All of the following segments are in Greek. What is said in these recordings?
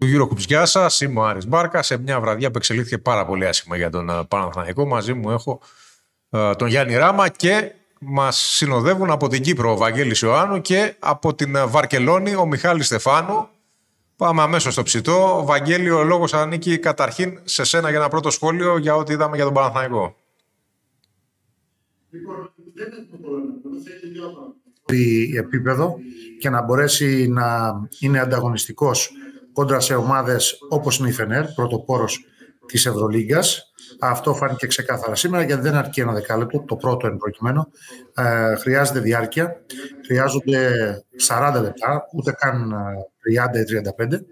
του Eurocoups. Γεια σα, είμαι ο Άρης Μπάρκα. Σε μια βραδιά που εξελίχθηκε πάρα πολύ άσχημα για τον ε, Παναθηναϊκό. Μαζί μου έχω ε, τον Γιάννη Ράμα και μας συνοδεύουν από την Κύπρο ο Βαγγέλης Ιωάννου και από την ε, Βαρκελόνη ο Μιχάλης Στεφάνου. Πάμε αμέσως στο ψητό. Βαγγέλη, ο λόγος ανήκει καταρχήν σε σένα για ένα πρώτο σχόλιο για ό,τι είδαμε για τον Παναθηναϊκό. Λοιπόν, δεν είναι επίπεδο και να μπορέσει να είναι ανταγωνιστικός κόντρα σε ομάδες όπως είναι η Φενέρ, πρωτοπόρος της Ευρωλίγκας. Αυτό φάνηκε ξεκάθαρα σήμερα γιατί δεν αρκεί ένα δεκάλεπτο, το πρώτο εν προκειμένου. Ε, χρειάζεται διάρκεια, χρειάζονται 40 λεπτά, ούτε καν 30 ή 35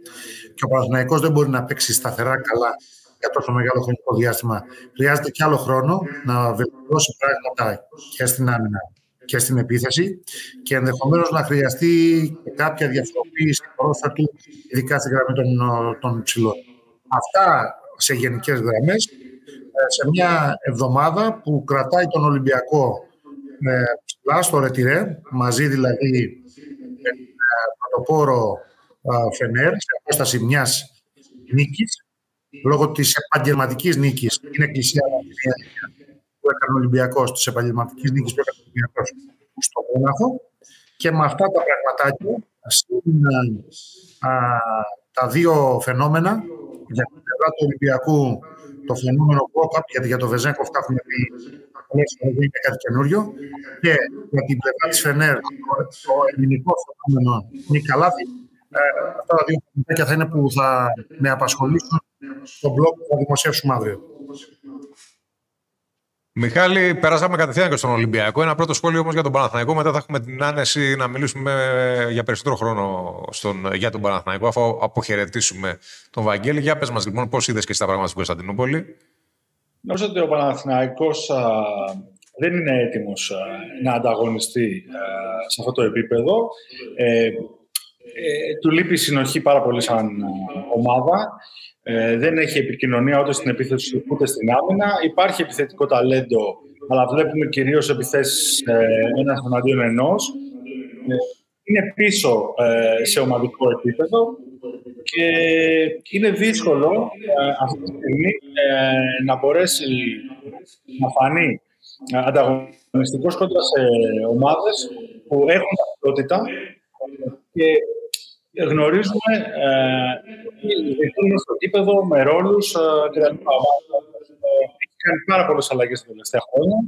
και ο Παναθηναϊκός δεν μπορεί να παίξει σταθερά καλά για τόσο μεγάλο χρονικό διάστημα. Χρειάζεται και άλλο χρόνο να βελτιώσει πράγματα και στην άμυνα και στην επίθεση και ενδεχομένως να χρειαστεί και κάποια διαφοροποίηση πρόσθετου, ειδικά στην γραμμή των, των ψηλών. Αυτά σε γενικές γραμμές. Ε, σε μια εβδομάδα που κρατάει τον Ολυμπιακό ε, ψηλά στο Ρετυρέ, μαζί δηλαδή με τον πρωτοπόρο Φενέρ, σε απόσταση μιας νίκης, λόγω της επαγγελματικής νίκης. Είναι εκκλησία που έκανε ο Ολυμπιακός, της επαγγελματικής νίκης που έκανε ο Ολυμπιακός στο Μόναχο. Και με αυτά τα πραγματάκια, τα δύο φαινόμενα, για την πλευρά του Ολυμπιακού, το φαινόμενο Κόκαπ, γιατί για το Βεζέγκοφ τα έχουμε πει πολλέ φορέ δεν είναι κάτι καινούριο. Και για την πλευρά της Φενέρ, το ελληνικό φαινόμενο Νικαλάθη, ε, αυτά τα δύο πραγματάκια θα είναι που θα με απασχολήσουν στο blog που θα δημοσιεύσουμε αύριο. Μιχάλη, περάσαμε κατευθείαν και στον Ολυμπιακό. Ένα πρώτο σχόλιο όμως για τον Παναθηναϊκό. Μετά θα έχουμε την άνεση να μιλήσουμε για περισσότερο χρόνο στον, για τον Παναθηναϊκό, αφού αποχαιρετήσουμε τον Βαγγέλη. Για πες μας λοιπόν, πώς είδες και στα πράγματα στην Κωνσταντινούπολη; Νομίζω ότι ο Παναθηναϊκός δεν είναι έτοιμος να ανταγωνιστεί σε αυτό το επίπεδο. Ε, ε, του λείπει συνοχή πάρα πολύ σαν ομάδα. Ε, δεν έχει επικοινωνία ούτε στην επίθεση ούτε στην άμυνα. Υπάρχει επιθετικό ταλέντο, αλλά βλέπουμε κυρίως επιθέσεις ε, ένας εναντίον ενός. Ε, είναι πίσω ε, σε ομαδικό επίπεδο και είναι δύσκολο αυτή τη στιγμή να μπορέσει να φανεί ανταγωνιστικός κόντρα σε ομάδες που έχουν ταυτότητα και γνωρίζουμε ε, στο κήπεδο με ρόλους ε, κτλ. Έχει κάνει πάρα πολλές αλλαγές τα τελευταία χρόνια.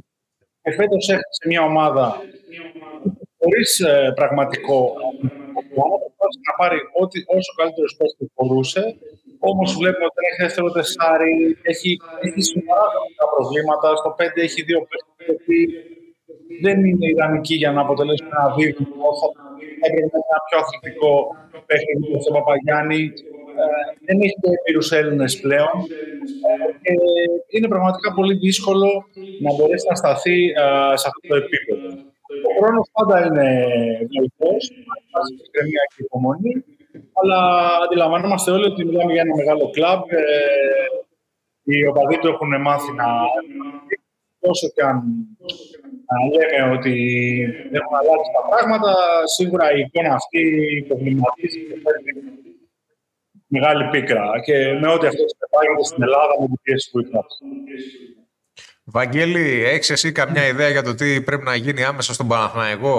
Και φέτος έχασε μια ομάδα χωρίς ε, πραγματικό να πάρει ό,τι, όσο καλύτερος παίκτη μπορούσε. Όμως βλέπουμε ότι έχει δεύτερο τεσάρι, έχει, έχει σοβαρά προβλήματα. Στο 5 έχει δύο παίκτε δεν είναι ιδανικοί για να αποτελέσουν ένα δίδυμο. Έπρεπε να είναι ένα πιο αθλητικό παιχνίδι στον Παπαγιάννη. Ε, δεν έχει και έμπειρου Έλληνες πλέον. Ε, και είναι πραγματικά πολύ δύσκολο να μπορέσει να σταθεί ε, σε αυτό το επίπεδο. Ο χρόνος πάντα είναι βοηθό, βάζει ηρεμία και υπομονή, αλλά αντιλαμβανόμαστε όλοι ότι μιλάμε για ένα μεγάλο κλαμπ. Οι οπαδοί του έχουν μάθει να όσο και αν λέμε ότι έχουν αλλάξει τα πράγματα, σίγουρα η εικόνα αυτή προβληματίζει και φέρνει μεγάλη πίκρα. Και με ό,τι αυτό συνεπάγεται στην Ελλάδα με την πίεση που υπάρχει. Βαγγέλη, έχεις εσύ καμιά ιδέα για το τι πρέπει να γίνει άμεσα στον Παναθηναϊκό;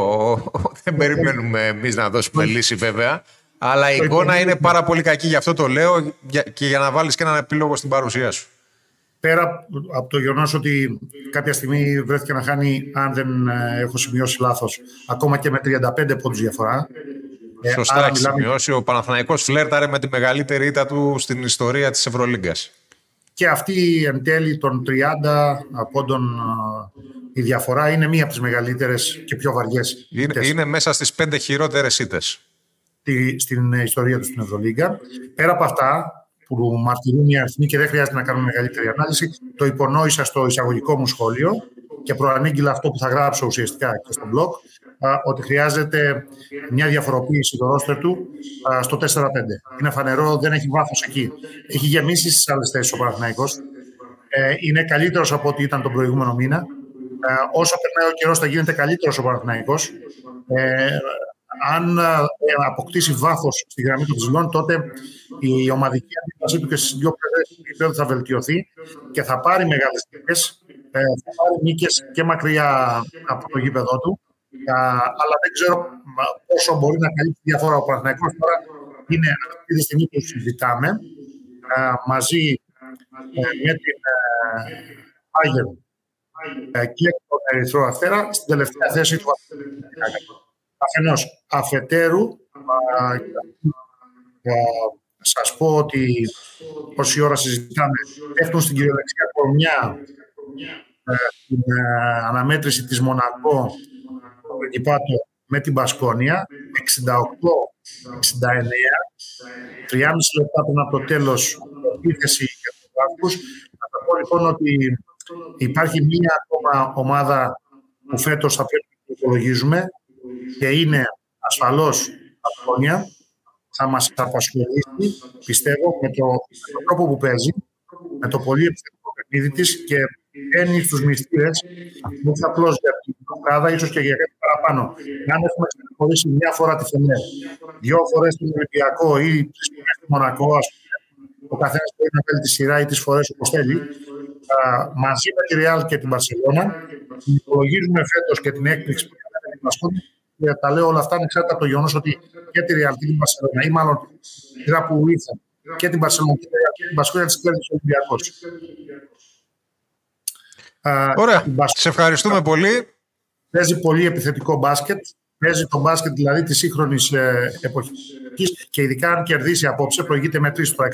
Δεν περιμένουμε εμείς να δώσουμε λύση βέβαια. Αλλά η εικόνα είναι πάρα πολύ κακή, γι' αυτό το λέω και για να βάλεις και έναν επίλογο στην παρουσία σου πέρα από το γεγονός ότι κάποια στιγμή βρέθηκε να χάνει, αν δεν ε, έχω σημειώσει λάθος, ακόμα και με 35 πόντους διαφορά. Ε, Σωστά, έχεις μιλάμε... σημειώσει. Ο Παναθηναϊκός φλέρταρε με τη μεγαλύτερη ήττα του στην ιστορία της Ευρωλίγκας. Και αυτή εν τέλει των 30 πόντων ε, η διαφορά είναι μία από τις μεγαλύτερες και πιο βαριές. Είναι, είναι μέσα στις πέντε χειρότερες ήττες. Στην ιστορία τους στην Ευρωλίγκα. Πέρα από αυτά, που μαρτυρούν οι αριθμοί και δεν χρειάζεται να κάνουμε μεγαλύτερη ανάλυση. Το υπονόησα στο εισαγωγικό μου σχόλιο και προανήγγειλα αυτό που θα γράψω ουσιαστικά και στο blog, ότι χρειάζεται μια διαφοροποίηση του ρόστερ του στο 4-5. Είναι φανερό, δεν έχει βάθος εκεί. Έχει γεμίσει στις άλλες θέσεις ο Παναθυναϊκό. Ε, είναι καλύτερος από ό,τι ήταν τον προηγούμενο μήνα. Ε, όσο περνάει ο καιρός, θα γίνεται καλύτερος ο Παναθυναϊκό. Ε, αν αποκτήσει βάθος στη γραμμή των ψηλών, τότε η ομαδική αντίδρασή του και στις δύο πλευρές θα βελτιωθεί και θα πάρει μεγάλες νίκες. Ε, θα πάρει νίκες και μακριά από το γήπεδο του. αλλά δεν ξέρω πόσο μπορεί να καλύψει διαφορά. Ο Παναθηναϊκός τώρα είναι αυτή τη στιγμή που συζητάμε μαζί ε, με την Άγερ και τον Ερυθρό Αστέρα στην τελευταία θέση του Αφενός, αφετέρου, θα σας πω ότι όση ώρα συζητάμε, έχουν στην κυριολεξία κορμιά ε, την ε, αναμέτρηση της Μονακό το με την Πασκόνια 68-69 3,5 λεπτά πριν από το τέλος επίθεση για τους Βάσκους. Θα πω λοιπόν ότι υπάρχει μία ακόμα ομάδα που φέτος θα πρέπει να υπολογίζουμε και είναι ασφαλώς Πασκόνια θα μας απασχολήσει, πιστεύω, με, το, με τον τρόπο που παίζει, με το πολύ επιθετικό παιχνίδι της και μπαίνει στους μυστήρες, όχι απλώς για την ομάδα, ίσως και για κάτι παραπάνω. Αν έχουμε ξεχωρίσει μια φορά τη Φενέ, δύο φορές στον Ολυμπιακό ή τρεις φορές στο Μονακό, ας πούμε, ο καθένας μπορεί να παίρνει τη σειρά ή τις φορές όπως θέλει. μαζί με τη Ρεάλ και την Παρσελώνα, υπολογίζουμε φέτος και την έκπληξη που έκανε την Πασκόνη και τα λέω όλα αυτά ανεξάρτητα από το γεγονός ότι και τη Real και την Barcelona, ή μάλλον τη σειρά που ήρθε και την Barcelona και την Πασκόνια της κέρδισε ο Ολυμπιακό. Ωραία. Σε ευχαριστούμε πολύ. Παίζει πολύ επιθετικό μπάσκετ. Παίζει το μπάσκετ δηλαδή της σύγχρονης ε, εποχής και ειδικά αν κερδίσει απόψε, προηγείται με 3 στο 68-71,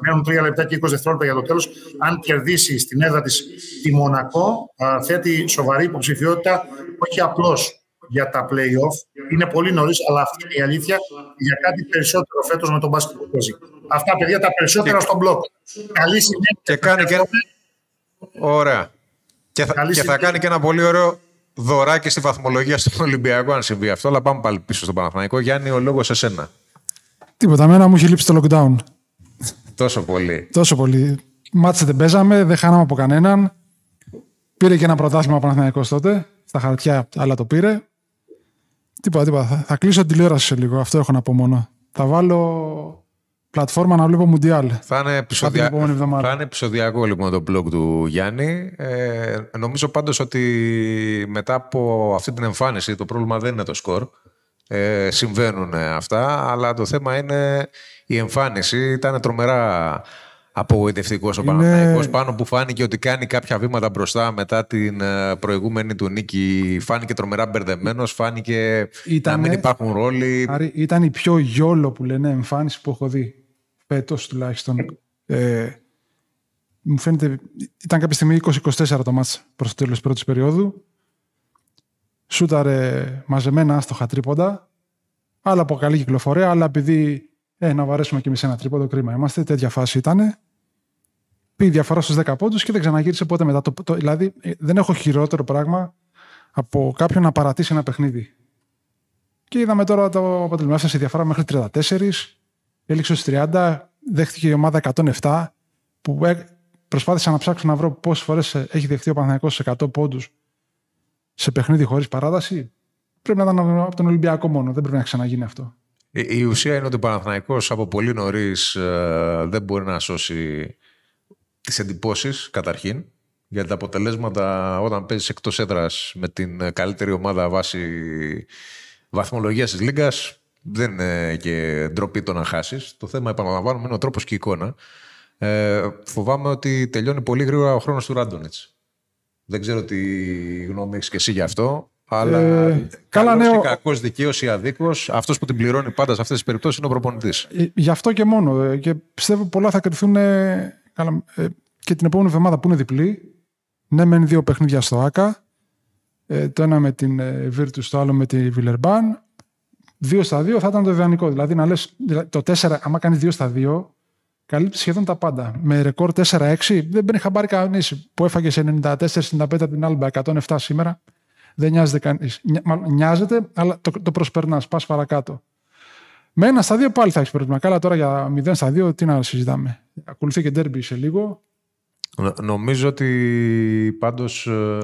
μένουν 3 λεπτά και 20 δευτερόλεπτα για το τέλος. Αν κερδίσει στην έδρα της τη Μονακό, θέτει σοβαρή υποψηφιότητα, όχι απλώς για τα play-off. Είναι πολύ νωρίς, αλλά αυτή είναι η αλήθεια για κάτι περισσότερο φέτος με τον μπάσκετ που παίζει. Αυτά, παιδιά, τα περισσότερα στον μπλοκ. Καλή συνέχεια. Και κάνει και... Ωραία. Και θα, και θα κάνει και ένα πολύ ωραίο δωράκι στη βαθμολογία στον Ολυμπιακό, αν συμβεί αυτό. Αλλά πάμε πάλι πίσω στον Παναθηναϊκό. Γιάννη, ο λόγος σε σένα. Τίποτα. Μένα μου έχει λείψει το lockdown. Τόσο πολύ. Τόσο πολύ. Μάτσε δεν παίζαμε, δεν χάναμε από κανέναν. Πήρε και ένα πρωτάθλημα ο Παναθηναϊκός τότε. Στα χαρτιά, αλλά το πήρε. Τίποτα, τίποτα. Θα, θα κλείσω την τηλεόραση σε λίγο. Αυτό έχω να πω μόνο. Θα βάλω πλατφόρμα να βλέπω Μουντιάλ. Θα είναι, επεισοδια... θα είναι επεισοδιακό λοιπόν το blog του Γιάννη. Ε, νομίζω πάντως ότι μετά από αυτή την εμφάνιση το πρόβλημα δεν είναι το σκορ. Ε, συμβαίνουν αυτά, αλλά το θέμα είναι η εμφάνιση. Ήταν τρομερά απογοητευτικός ο είναι... πάνω που φάνηκε ότι κάνει κάποια βήματα μπροστά μετά την ε, προηγούμενη του νίκη. Φάνηκε τρομερά μπερδεμένος, φάνηκε Ήτανε... να μην υπάρχουν ρόλοι. Άρη, ήταν η πιο γιόλο που λένε εμφάνιση που έχω δει. Φέτος τουλάχιστον. Ε, μου φαίνεται, ήταν κάποια στιγμή 20-24 το μάτς προς το τέλος της πρώτης περίοδου. Σούταρε μαζεμένα άστοχα τρίποντα. Άλλα από καλή κυκλοφορία, αλλά επειδή ε, να βαρέσουμε και εμείς ένα τρίποντο, κρίμα είμαστε. Τέτοια φάση ήταν πήγε διαφορά στους 10 πόντους και δεν ξαναγύρισε ποτέ μετά. Το, το, δηλαδή, ε, δεν έχω χειρότερο πράγμα από κάποιον να παρατήσει ένα παιχνίδι. Και είδαμε τώρα το αποτέλεσμα. Έφτασε η διαφορά μέχρι 34, έληξε στους 30, δέχτηκε η ομάδα 107, που προσπάθησα να ψάξω να βρω πόσες φορές έχει δεχτεί ο Παναθηναϊκός σε 100 πόντους σε παιχνίδι χωρίς παράταση. Πρέπει να ήταν από τον Ολυμπιακό μόνο. Δεν πρέπει να ξαναγίνει αυτό. Η, ουσία είναι ότι ο Παναθηναϊκός από πολύ νωρίς ε, δεν μπορεί να σώσει τις εντυπώσεις καταρχήν για τα αποτελέσματα όταν παίζεις εκτός έδρας με την καλύτερη ομάδα βάση βαθμολογίας της Λίγκας δεν είναι και ντροπή το να χάσεις. Το θέμα επαναλαμβάνουμε είναι ο τρόπος και η εικόνα. Ε, φοβάμαι ότι τελειώνει πολύ γρήγορα ο χρόνος του Ράντονιτς. Δεν ξέρω τι γνώμη έχεις και εσύ γι' αυτό. Αλλά ε, καλά, ναι, ο... κακός δικαίω ή αδίκως, αυτός που την πληρώνει πάντα σε αυτές τις περιπτώσεις είναι ο προπονητής. Ε, γι' αυτό και μόνο. Ε, και πιστεύω πολλά θα κρυθούν Καλά, ε, και την επόμενη εβδομάδα που είναι διπλή. Ναι, μεν δύο παιχνίδια στο ΑΚΑ. Ε, το ένα με την ε, Virtus, το άλλο με τη Βιλερμπάν. Δύο στα δύο θα ήταν το ιδανικό. Δηλαδή, να λες, το 4, άμα κάνει δύο στα δύο, καλύπτει σχεδόν τα πάντα. Με ρεκόρ 4-6, δεν παίρνει χαμπάρι κανείς που έφαγε σε 94-95 από την Άλμπα, 107 σήμερα. Δεν νοιάζεται κανείς. Νοιάζεται, αλλά το, το προσπερνάς, πας παρακάτω. Με ένα στα δύο πάλι θα έχεις πρόβλημα. Καλά, τώρα για 0 στα δύο, τι να συζητάμε. Ακολουθεί και ντέρμπι σε λίγο. Νομίζω ότι πάντως ε,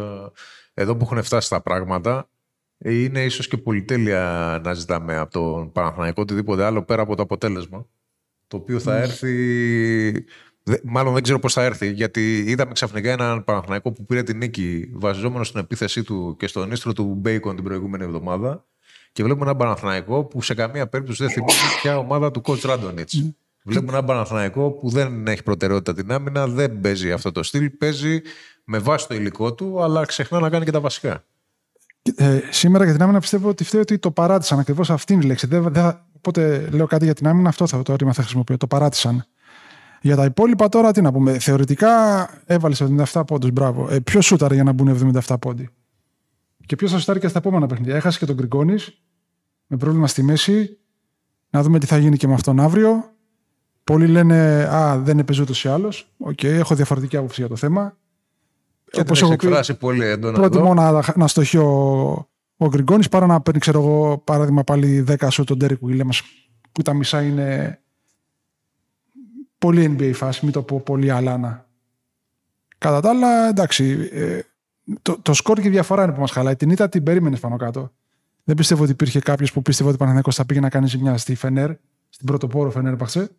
εδώ που έχουν φτάσει τα πράγματα είναι ίσως και πολυτέλεια να ζητάμε από τον Παναθηναϊκό οτιδήποτε άλλο πέρα από το αποτέλεσμα. το οποίο θα έρθει. Μάλλον δεν ξέρω πώς θα έρθει, γιατί είδαμε ξαφνικά έναν Παναθηναϊκό που πήρε την νίκη βασιζόμενος στην επίθεσή του και στον ίστρο του Μπέικον την προηγούμενη εβδομάδα. Και βλέπουμε έναν Παναθηναϊκό που σε καμία περίπτωση δεν θυμίζει πια ομάδα του Κότ Ράντονιτ. Βλέπουμε έναν Παναθηναϊκό που δεν έχει προτεραιότητα την άμυνα, δεν παίζει αυτό το στυλ. Παίζει με βάση το υλικό του, αλλά ξεχνά να κάνει και τα βασικά. Ε, σήμερα για την άμυνα πιστεύω ότι φταίει ότι το παράτησαν. Ακριβώς αυτή είναι η λέξη. Δεν, δεν, οπότε λέω κάτι για την άμυνα, αυτό θα, το ρήμα θα χρησιμοποιώ. Το παράτησαν. Για τα υπόλοιπα τώρα τι να πούμε. Θεωρητικά έβαλες 77 πόντους. Μπράβο. Ε, Ποιος σούταρε για να μπουν 77 πόντοι. Και ποιος θα σούταρε και στα επόμενα παιχνίδια. Έχασε και τον Γκριγκόνη με πρόβλημα στη μέση. Να δούμε τι θα γίνει και με αυτόν αύριο. Πολλοί λένε Α, δεν έπαιζε ούτως ή άλλως. OK, okay, έχω διαφορετική άποψη για το θέμα. Και Όπως έχω εκφράσει πολύ έντονα. Προτιμώ να, να αστοχεί ο, ο Γκριγκόνις παρά να παίρνει, ξέρω εγώ, παράδειγμα πάλι 10 σουτ τον Ντέρικ Ουίλιαμς, που τα μισά είναι πολύ NBA φάση, μην το πω πολύ αλάνα. Κατά τα άλλα, εντάξει, ε, το, το σκορ και η διαφορά είναι που μας χαλάει. Την ήττα την περίμενες πάνω κάτω. Δεν πιστεύω ότι υπήρχε κάποιος που πίστευε ότι ο Παναθυνακό θα πήγε να κάνει ζημιά στη Φενέρ, στην πρωτοπόρο Φενέρ Παξέ.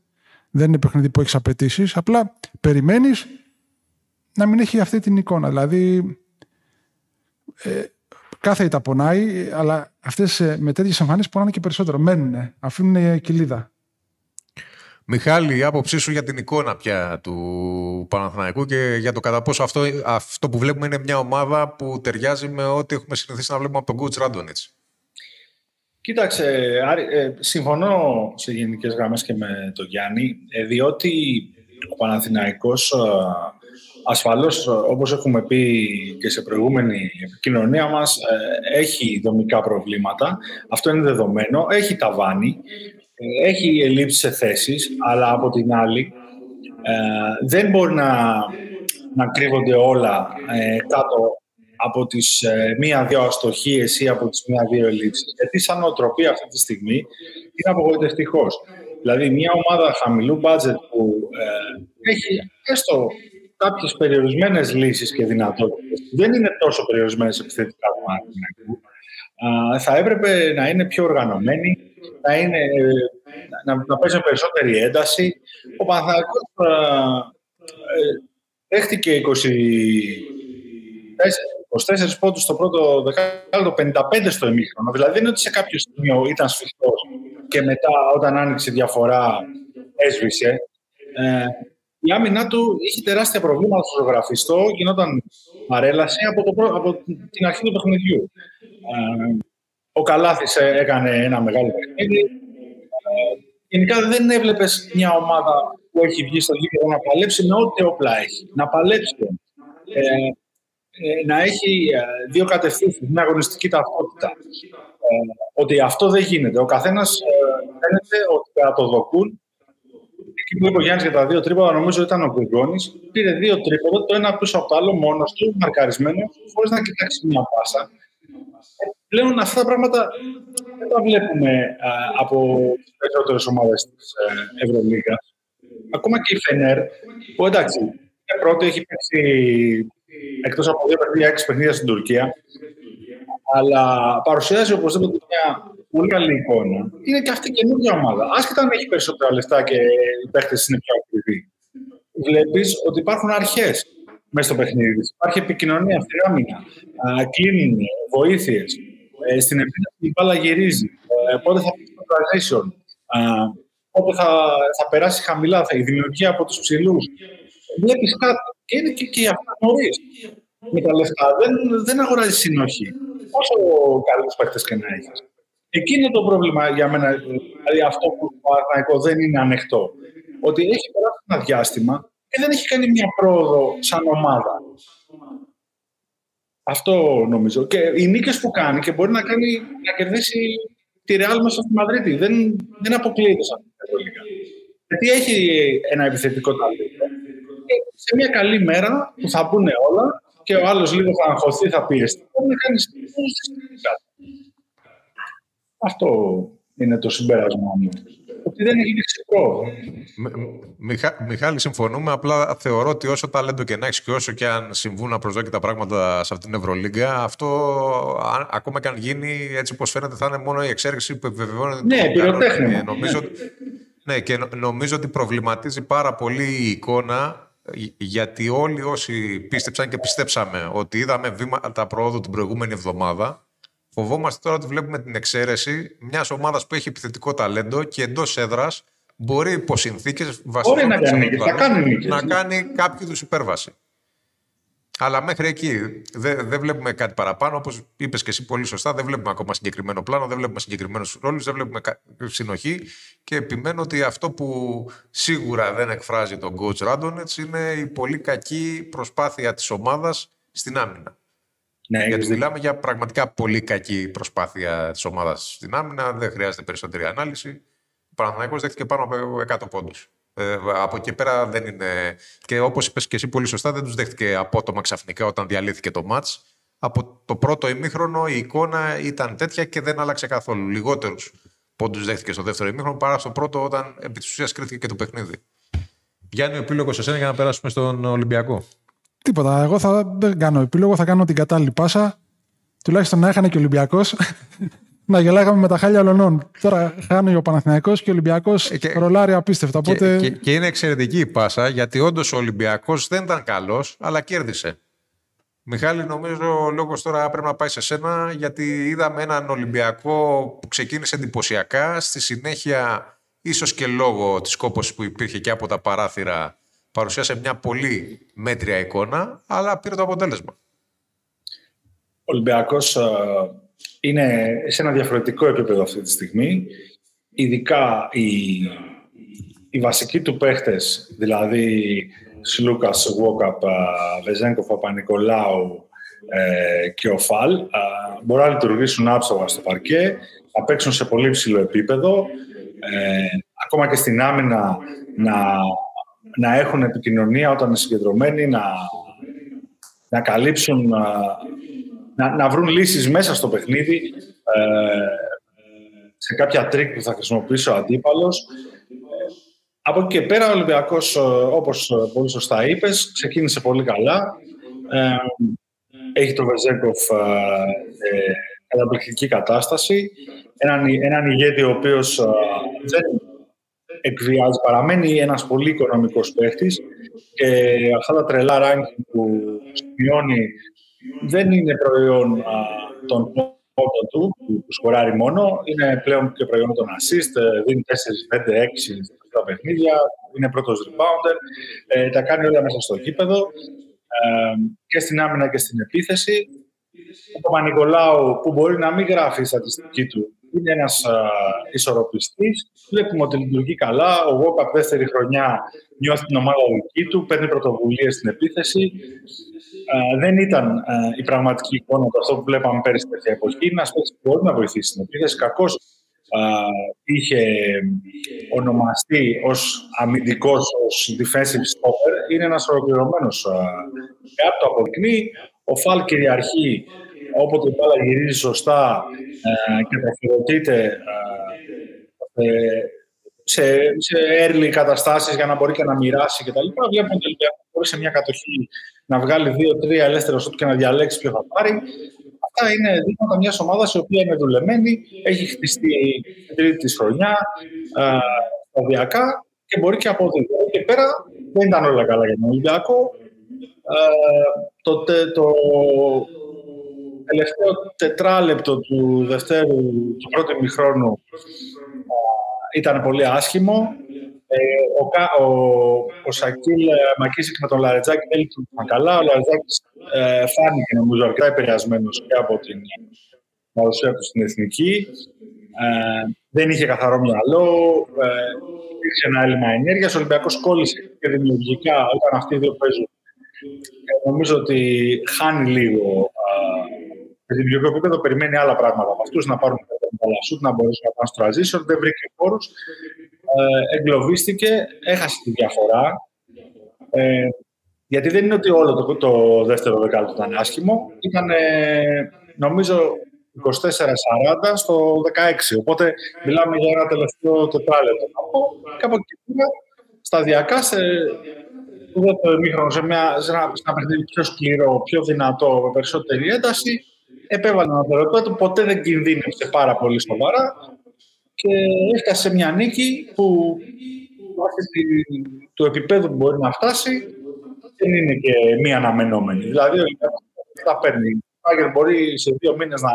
Δεν είναι παιχνίδι που έχεις απαιτήσεις. Απλά περιμένεις να μην έχει αυτή την εικόνα. Δηλαδή, ε, κάθε ήττα πονάει, αλλά αυτές ε, με τέτοιες εμφανίσεις πονάνε και περισσότερο. Μένουν, αφήνουν κοιλίδα. Μιχάλη, η άποψή σου για την εικόνα πια του Παναθηναϊκού και για το κατά πόσο αυτό, αυτό που βλέπουμε είναι μια ομάδα που ταιριάζει με ό,τι έχουμε συνηθίσει να βλέπουμε από τον Κούτς Ράντονιτς. Κοίταξε, ε, συμφωνώ σε γενικές γραμμές και με τον Γιάννη, ε, διότι ο Παναθηναϊκός ε, ασφαλώς, όπως έχουμε πει και σε προηγούμενη επικοινωνία μας, έχει δομικά προβλήματα. Αυτό είναι δεδομένο. Έχει ταβάνι. Έχει ελλείψεις σε θέσεις, αλλά από την άλλη δεν μπορεί να, να κρύβονται όλα κάτω από τις ε, μία-δύο αστοχίες ή από τις μία-δύο ελλείψεις. Γιατί σαν οτροπία αυτή τη στιγμή είναι απογοητευτικός. Δηλαδή, μια ομάδα χαμηλού μπάτζετ που ε, έχει έστω κάποιες περιορισμένες λύσεις και δυνατότητες, δεν είναι τόσο περιορισμένες επιθετικά του θα έπρεπε να είναι πιο οργανωμένη, να, είναι, να, να παίζει περισσότερη ένταση. Ο Παναθηναϊκός ε, δέχτηκε 20 24 πόντους στο πρώτο δεκάλεπτο, 55 στο ημίχρονο. Δηλαδή δεν είναι ότι σε κάποιο σημείο ήταν σφιχτός και μετά όταν άνοιξε διαφορά έσβησε. Ε, η άμυνά του είχε τεράστια προβλήματα στο ζωγραφιστό, γινόταν παρέλαση από, το, από την αρχή του παιχνιδιού. Ε, ο Καλάθης έκανε ένα μεγάλο παιχνίδι. Ε, γενικά δεν έβλεπες μια ομάδα που έχει βγει στο γήπεδο να παλέψει με ό,τι όπλα έχει. Να παλέψει. Ε, ε, να έχει ε, δύο κατευθύνσεις, μια αγωνιστική ταυτότητα. Ε, ότι αυτό δεν γίνεται. Ο καθένας φαίνεται ότι θα το δοκούν. Εκεί που είπε ο Γιάννης για τα δύο τρίποδα, νομίζω ήταν ο Γκριγκόνης. Πήρε δύο τρίποδα, το ένα πίσω από το άλλο, μόνος του, μαρκαρισμένος, χωρίς να κοιτάξει μια πάσα. Πλέον αυτά τα πράγματα δεν τα βλέπουμε από τις περισσότερες ομάδες της Ευρωλίγα. Ακόμα και η Φενέρ, που εντάξει, πρώτη έχει παίξει εκτός από δύο παιχνίδια, έξι παιχνίδια στην Τουρκία. Αλλά παρουσιάζει οπωσδήποτε μια πολύ καλή εικόνα. Είναι και αυτή η καινούργια ομάδα. Άσχετα αν έχει περισσότερα λεφτά και οι παίχτε είναι πιο ακριβοί. Βλέπεις ότι υπάρχουν αρχές μέσα στο παιχνίδι. Υπάρχει επικοινωνία στην άμυνα. Κλείνουν βοήθειες. Ε, στην επίθεση η μπάλα γυρίζει. Ε, πότε θα πει το transition. Πότε θα, θα περάσει χαμηλά. Θα, η δημιουργία από τους ψηλούς. Βλέπεις κάτι. Και είναι και, και αυτά νωρίς. Με τα λεφτά δεν, δεν αγοράζεις συνοχή. Όσο καλούς παίχτε και να έχεις. Εκεί είναι το πρόβλημα για μένα. Δηλαδή αυτό που το δεν είναι ανοιχτό. Ότι έχει περάσει ένα διάστημα και δεν έχει κάνει μια πρόοδο σαν ομάδα. Αυτό νομίζω. Και οι νίκες που κάνει και μπορεί να, κάνει, να κερδίσει τη Ρεάλ μέσα στη Μαδρίτη. Δεν, δεν αποκλείεται σαν Γιατί έχει ένα επιθετικό ταλέντο σε μια καλή μέρα που θα μπουν όλα και ο άλλος λίγο θα αγχωθεί, θα πιεστεί, μπορεί να κάνει Αυτό είναι το συμπέρασμα μου. Ότι δεν έχει πρόοδο. Μιχα, Μιχάλη, συμφωνούμε. Απλά θεωρώ ότι όσο ταλέντο και να έχεις και όσο και αν συμβούν να προσδόκει τα πράγματα σε αυτήν την Ευρωλίγκα, αυτό ακόμα και αν γίνει έτσι όπως φαίνεται θα είναι μόνο η εξέλιξη που επιβεβαιώνεται. Ναι, πυροτέχνημα. Νομίζω, Ναι, και νομίζω ότι προβληματίζει πάρα πολύ η εικόνα γιατί όλοι όσοι πίστεψαν και πιστέψαμε ότι είδαμε βήματα προόδου την προηγούμενη εβδομάδα, φοβόμαστε τώρα ότι βλέπουμε την εξαίρεση μιας ομάδας που έχει επιθετικό ταλέντο και εντός έδρας μπορεί υπό συνθήκες βασικά να, κάνει, να κάνει κάποιο είδους υπέρβαση. Αλλά μέχρι εκεί δεν δε βλέπουμε κάτι παραπάνω. Όπως είπες και εσύ πολύ σωστά, δεν βλέπουμε ακόμα συγκεκριμένο πλάνο, δεν βλέπουμε συγκεκριμένους ρόλους, δεν βλέπουμε συνοχή. Και επιμένω ότι αυτό που σίγουρα δεν εκφράζει τον coach Ράντονετς είναι η πολύ κακή προσπάθεια της ομάδας στην άμυνα. Ναι, Γιατί μιλάμε για πραγματικά πολύ κακή προσπάθεια της ομάδας στην άμυνα. Δεν χρειάζεται περισσότερη ανάλυση. Ο Παναθηναϊκός δέχτηκε πάνω από 100 πόντους. Ε, από εκεί πέρα δεν είναι. Και όπως είπες και εσύ πολύ σωστά, δεν τους δέχτηκε απότομα ξαφνικά όταν διαλύθηκε το ματ. Από το πρώτο ημίχρονο η εικόνα ήταν τέτοια και δεν άλλαξε καθόλου. Λιγότερους πόντους δέχτηκε στο δεύτερο ημίχρονο παρά στο πρώτο όταν επί της ουσίας κρίθηκε και το παιχνίδι. Γιάννη, ο επίλογος σε σένα για να περάσουμε στον Ολυμπιακό. Τίποτα. Εγώ θα, δεν κάνω επίλογο, θα κάνω την κατάλληλη πάσα. Τουλάχιστον να έχανε και ο Ολυμπιακός να γελάγαμε με τα χάλια ολονών. Τώρα χάνει ο Παναθηναϊκός και ο Ολυμπιακός ε, ρολάρει απίστευτα. Οπότε... Και, και, είναι εξαιρετική η πάσα γιατί όντως ο Ολυμπιακός δεν ήταν καλός, αλλά κέρδισε. Μιχάλη, νομίζω ο λόγος τώρα πρέπει να πάει σε σένα, γιατί είδαμε έναν Ολυμπιακό που ξεκίνησε εντυπωσιακά. Στη συνέχεια, ίσως και λόγω της κόπωσης που υπήρχε και από τα παράθυρα, παρουσίασε μια πολύ μέτρια εικόνα, αλλά πήρε το αποτέλεσμα. Ο Ολυμπιακός ε, είναι σε ένα διαφορετικό επίπεδο αυτή τη στιγμή. Ειδικά οι, οι βασικοί του παίχτες, δηλαδή Σλούκας, Βόκαπ, Βεζέγκοφ, Παπα-Νικολάου ε, και ο Φαλ, μπορούν να λειτουργήσουν άψογα στο παρκέ, θα παίξουν σε πολύ ψηλό επίπεδο, ε, ακόμα και στην άμυνα να, να έχουν επικοινωνία όταν είναι συγκεντρωμένοι, να, να καλύψουν να, να βρουν λύσεις μέσα στο παιχνίδι ε, σε κάποια τρικ που θα χρησιμοποιήσει ο αντίπαλος. Από εκεί και πέρα ο Ολυμπιακός, ε, όπως πολύ σωστά είπες, ξεκίνησε πολύ καλά. Ε, έχει το Βεζένκοφ ε, καταπληκτική κατάσταση. Έναν, έναν ηγέτη ο οποίος δεν εκβιάζει, παραμένει ένας πολύ οικονομικός παίχτης και αυτά τα τρελά ranking που σημειώνει δεν είναι προϊόν α, των πόντων του, που σκοράρει μόνο. Είναι πλέον και προϊόν των assist, ε, δίνει 4, 5, 6 στα παιχνίδια, είναι πρώτος rebounder, ε, τα κάνει όλα μέσα στο γήπεδο ε, και στην άμυνα και στην επίθεση. Ο Παπα-Νικολάου, που μπορεί να μην γράφει η στατιστική του, είναι ένας ισορροπιστής. Βλέπουμε ότι λειτουργεί καλά. Ο Βόκαπ δεύτερη χρονιά νιώθει την ομάδα δική του, παίρνει πρωτοβουλίες στην επίθεση. Ε, δεν ήταν ε, η πραγματική εικόνα του αυτό που βλέπαμε πέρυσι τέτοια εποχή. Είναι ένας παίκτης που μπορεί να βοηθήσει στην επίθεση. Κακώς ε, είχε ονομαστεί ως αμυντικός, ως defensive stopper. Είναι ένας ολοκληρωμένος κάτι το αποδεικνύει. Ο Φαλ κυριαρχεί όποτε η μπάλα γυρίζει σωστά και τροφοδοτείται σε, σε early καταστάσεις για να μπορεί και να μοιράσει κτλ. Βλέπουμε ότι μπορεί σε μια κατοχή να βγάλει δύο-τρία ελεύθερα σουτ και να διαλέξει ποιο θα πάρει. Αυτά είναι δείγματα μιας ομάδας η οποία είναι δουλεμένη, έχει χτιστεί την τρίτη της χρονιά σταδιακά και μπορεί και από εδώ και πέρα δεν ήταν όλα καλά για τον Ολυμπιακό. το, το τελευταίο τετράλεπτο του δευτέρου, του πρώτου μηχρόνου ήταν πολύ άσχημο. Ε, ο, ο, ο Σακίλ ε, Μακίσικ με τον Λαρετζάκη δεν λειτουργήσαν καλά. Ο Λαρετζάκης ε, φάνηκε νομίζω αρκετά επηρεασμένος και από την παρουσία του στην εθνική. Ε, δεν είχε καθαρό μυαλό. Ε, υπήρξε ένα έλλειμμα ενέργειας. Ο Ολυμπιακός κόλλησε και δημιουργικά όταν αυτοί οι δύο παίζουν. Ε, νομίζω ότι χάνει λίγο. Σε δημιουργικό επίπεδο περιμένει άλλα πράγματα από αυτούς να πάρουν τα σουτ, να μπορέσουν να πάνε στο transition. Δεν βρήκε χώρους ε, εγκλωβίστηκε, έχασε τη διαφορά. Ε, γιατί δεν είναι ότι όλο το, το δεύτερο δεκάλεπτο ήταν άσχημο. Ήταν, ε, νομίζω, 24-40 στο 16. Οπότε μιλάμε για ένα τελευταίο τετράλεπτο. Και από εκεί πέρα, σταδιακά, σε το ημίχρονο, σε, μια, σε, ένα, σε ένα παιχνίδι πιο σκληρό, πιο δυνατό, με περισσότερη ένταση, επέβαλε ένα τελευταίο. Ποτέ δεν κινδύνευσε πάρα πολύ σοβαρά και έφτασε σε μια νίκη που βάσει του επίπεδου που μπορεί να φτάσει δεν είναι και μία αναμενόμενη. Δηλαδή, τα παίρνει. Ο μπορεί σε δύο μήνες να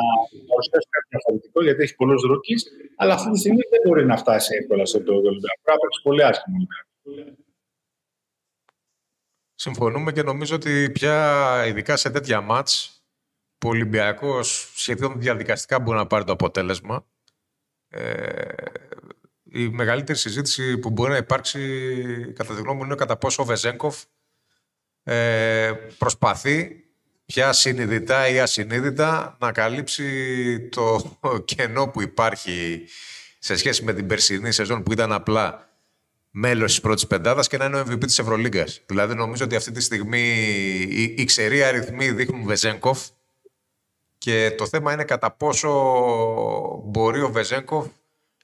παρουσιάσει κάτι διαφορετικό γιατί έχει πολλούς rookie, αλλά αυτή τη στιγμή δεν μπορεί να φτάσει εύκολα στο επίπεδο του Ολυμπιακού. Πρέπει να πολύ άσχημο Συμφωνούμε και νομίζω ότι πια ειδικά σε τέτοια ματς που ο Ολυμπιακός σχεδόν διαδικαστικά μπορεί να πάρει το αποτέλεσμα. Ε, η μεγαλύτερη συζήτηση που μπορεί να υπάρξει κατά τη γνώμη μου είναι κατά πόσο ο Βεζέγκοφ ε, προσπαθεί πια συνειδητά ή ασυνείδητα να καλύψει το κενό που υπάρχει σε σχέση με την περσινή σεζόν που ήταν απλά μέλος της πρώτης πεντάδας και να είναι ο MVP της Ευρωλίγκας. Δηλαδή, νομίζω ότι αυτή τη στιγμή οι, οι ξεροί αριθμοί δείχνουν Βεζέγκοφ και το θέμα είναι κατά πόσο μπορεί ο Βεζέγκοφ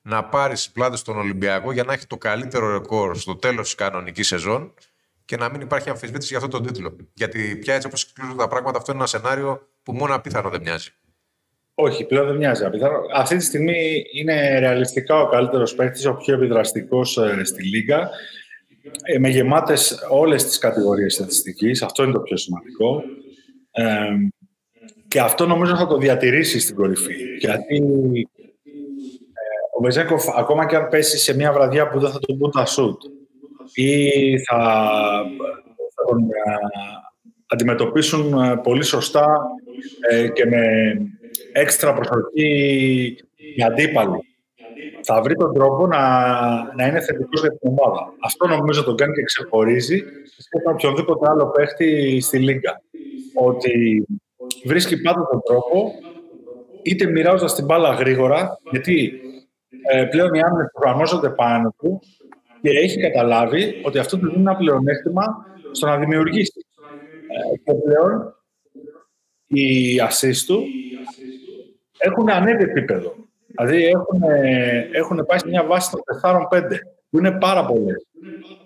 να πάρει στι πλάτες τον Ολυμπιακό για να έχει το καλύτερο ρεκόρ στο τέλος της κανονικής σεζόν και να μην υπάρχει αμφισβήτηση για αυτόν τον τίτλο. Γιατί πια έτσι όπως κλείζουν τα πράγματα, αυτό είναι ένα σενάριο που μόνο απίθανο δεν μοιάζει. Όχι, πλέον δεν μοιάζει απίθανο. Αυτή τη στιγμή είναι ρεαλιστικά ο καλύτερος παίκτης, ο πιο επιδραστικός ε, στη Λίγκα. Ε, με γεμάτες όλες τις κατηγορίες στατιστικής. Αυτό είναι το πιο σημαντικό. Ε, και αυτό νομίζω θα το διατηρήσει στην κορυφή. Γιατί ο Βεζέκοφ, ακόμα και αν πέσει σε μια βραδιά που δεν θα τον πούν τα σουτ ή θα, θα τον αντιμετωπίσουν πολύ σωστά και με έξτρα προσοχή οι αντίπαλοι. Θα βρει τον τρόπο να, να είναι θετικός για την ομάδα. Αυτό νομίζω τον κάνει και ξεχωρίζει σε οποιονδήποτε άλλο παίχτη στη Λίγκα. Ότι βρίσκει πάντα τον τρόπο, είτε μοιράζοντας την μπάλα γρήγορα, γιατί ε, πλέον οι άμυνες προγραμμόζονται πάνω του και έχει καταλάβει ότι αυτό του δίνει ένα πλεονέκτημα στο να δημιουργήσει. Ε, και πλέον οι assist του έχουν ανέβει επίπεδο. Δηλαδή έχουν, έχουν πάει σε μια βάση των 4-5, που είναι πάρα πολλές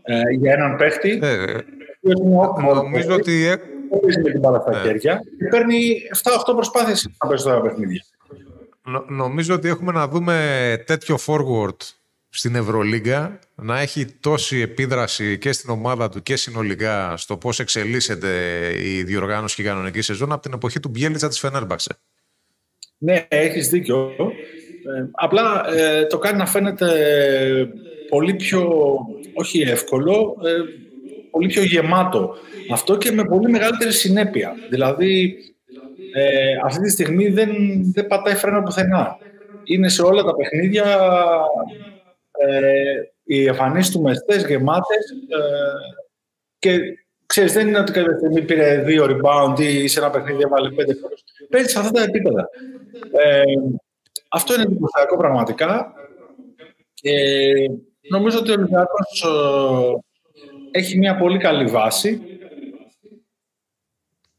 ε, για έναν παίχτη. Ε, ε, νομίζω ότι. Με την μπάλα στα ε. χέρια και παίρνει 7-8 προσπάθειες να παίζει τώρα παιχνίδια. νομίζω ότι έχουμε να δούμε τέτοιο forward στην Ευρωλίγκα να έχει τόση επίδραση και στην ομάδα του και συνολικά στο πώς εξελίσσεται η διοργάνωση και η κανονική σεζόν από την εποχή του Μπιέλιτσα της Φενέρμπαξε. Ναι, έχεις δίκιο. Ε, απλά ε, το κάνει να φαίνεται πολύ πιο, όχι εύκολο, ε, πολύ πιο γεμάτο. Αυτό και με πολύ μεγαλύτερη συνέπεια. Δηλαδή, ε, αυτή τη στιγμή δεν, δεν πατάει φρένα πουθενά. Είναι σε όλα τα παιχνίδια ε, οι εμφανίσεις του μεστές γεμάτες και ξέρεις, δεν είναι ότι κάποια στιγμή πήρε δύο rebound ή σε ένα παιχνίδι έβαλε πέντε φορές. Παίζει σε αυτά τα επίπεδα. Ε, αυτό είναι εντυπωσιακό πραγματικά. Και νομίζω ότι ο Ολυμπιακός ε, έχει μια πολύ καλή βάση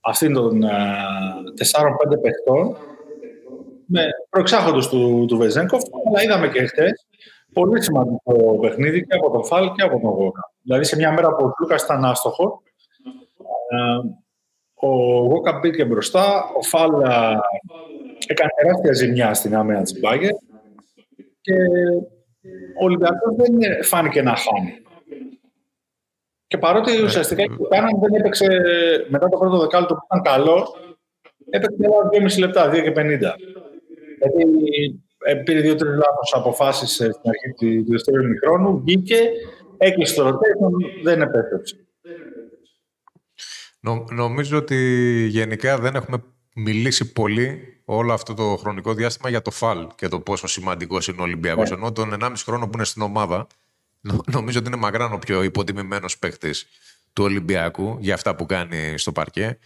αυτήν των 4-5 ε, παιχτών με προεξάχοντος του, του Βεζέγκοφ, αλλά είδαμε και χτες πολύ σημαντικό παιχνίδι και από τον Φάλ και από τον Γόκα. Δηλαδή σε μια μέρα που ο Λούκας ήταν άστοχο, ο Γόκα μπήκε μπροστά, ο Φάλ έκανε τεράστια ζημιά στην άμυνα της Μπάγκερ και ο Ολυμπιακός δεν φάνηκε να χάνει. Και παρότι ναι. ουσιαστικά το κάναν δεν έπαιξε μετά το πρώτο δεκάλεπτο που ήταν καλό, έπαιξε άλλα 2,5 λεπτά, 2 και 50. Γιατί ε, πήρε δύο-τρεις λάθος αποφάσει στην αρχή του δεύτερου μηχρόνου, βγήκε, έκλεισε το rotation, δεν επέστρεψε. νομίζω ότι γενικά δεν έχουμε μιλήσει πολύ όλο αυτό το χρονικό διάστημα για το φαλ και το πόσο σημαντικός είναι ο Ολυμπιακός. Yeah. Ναι. Ενώ τον 1,5 χρόνο που είναι στην ομάδα, νομίζω ότι είναι μακράν ο πιο υποτιμημένος παίκτης του Ολυμπιακού για αυτά που κάνει στο παρκέ.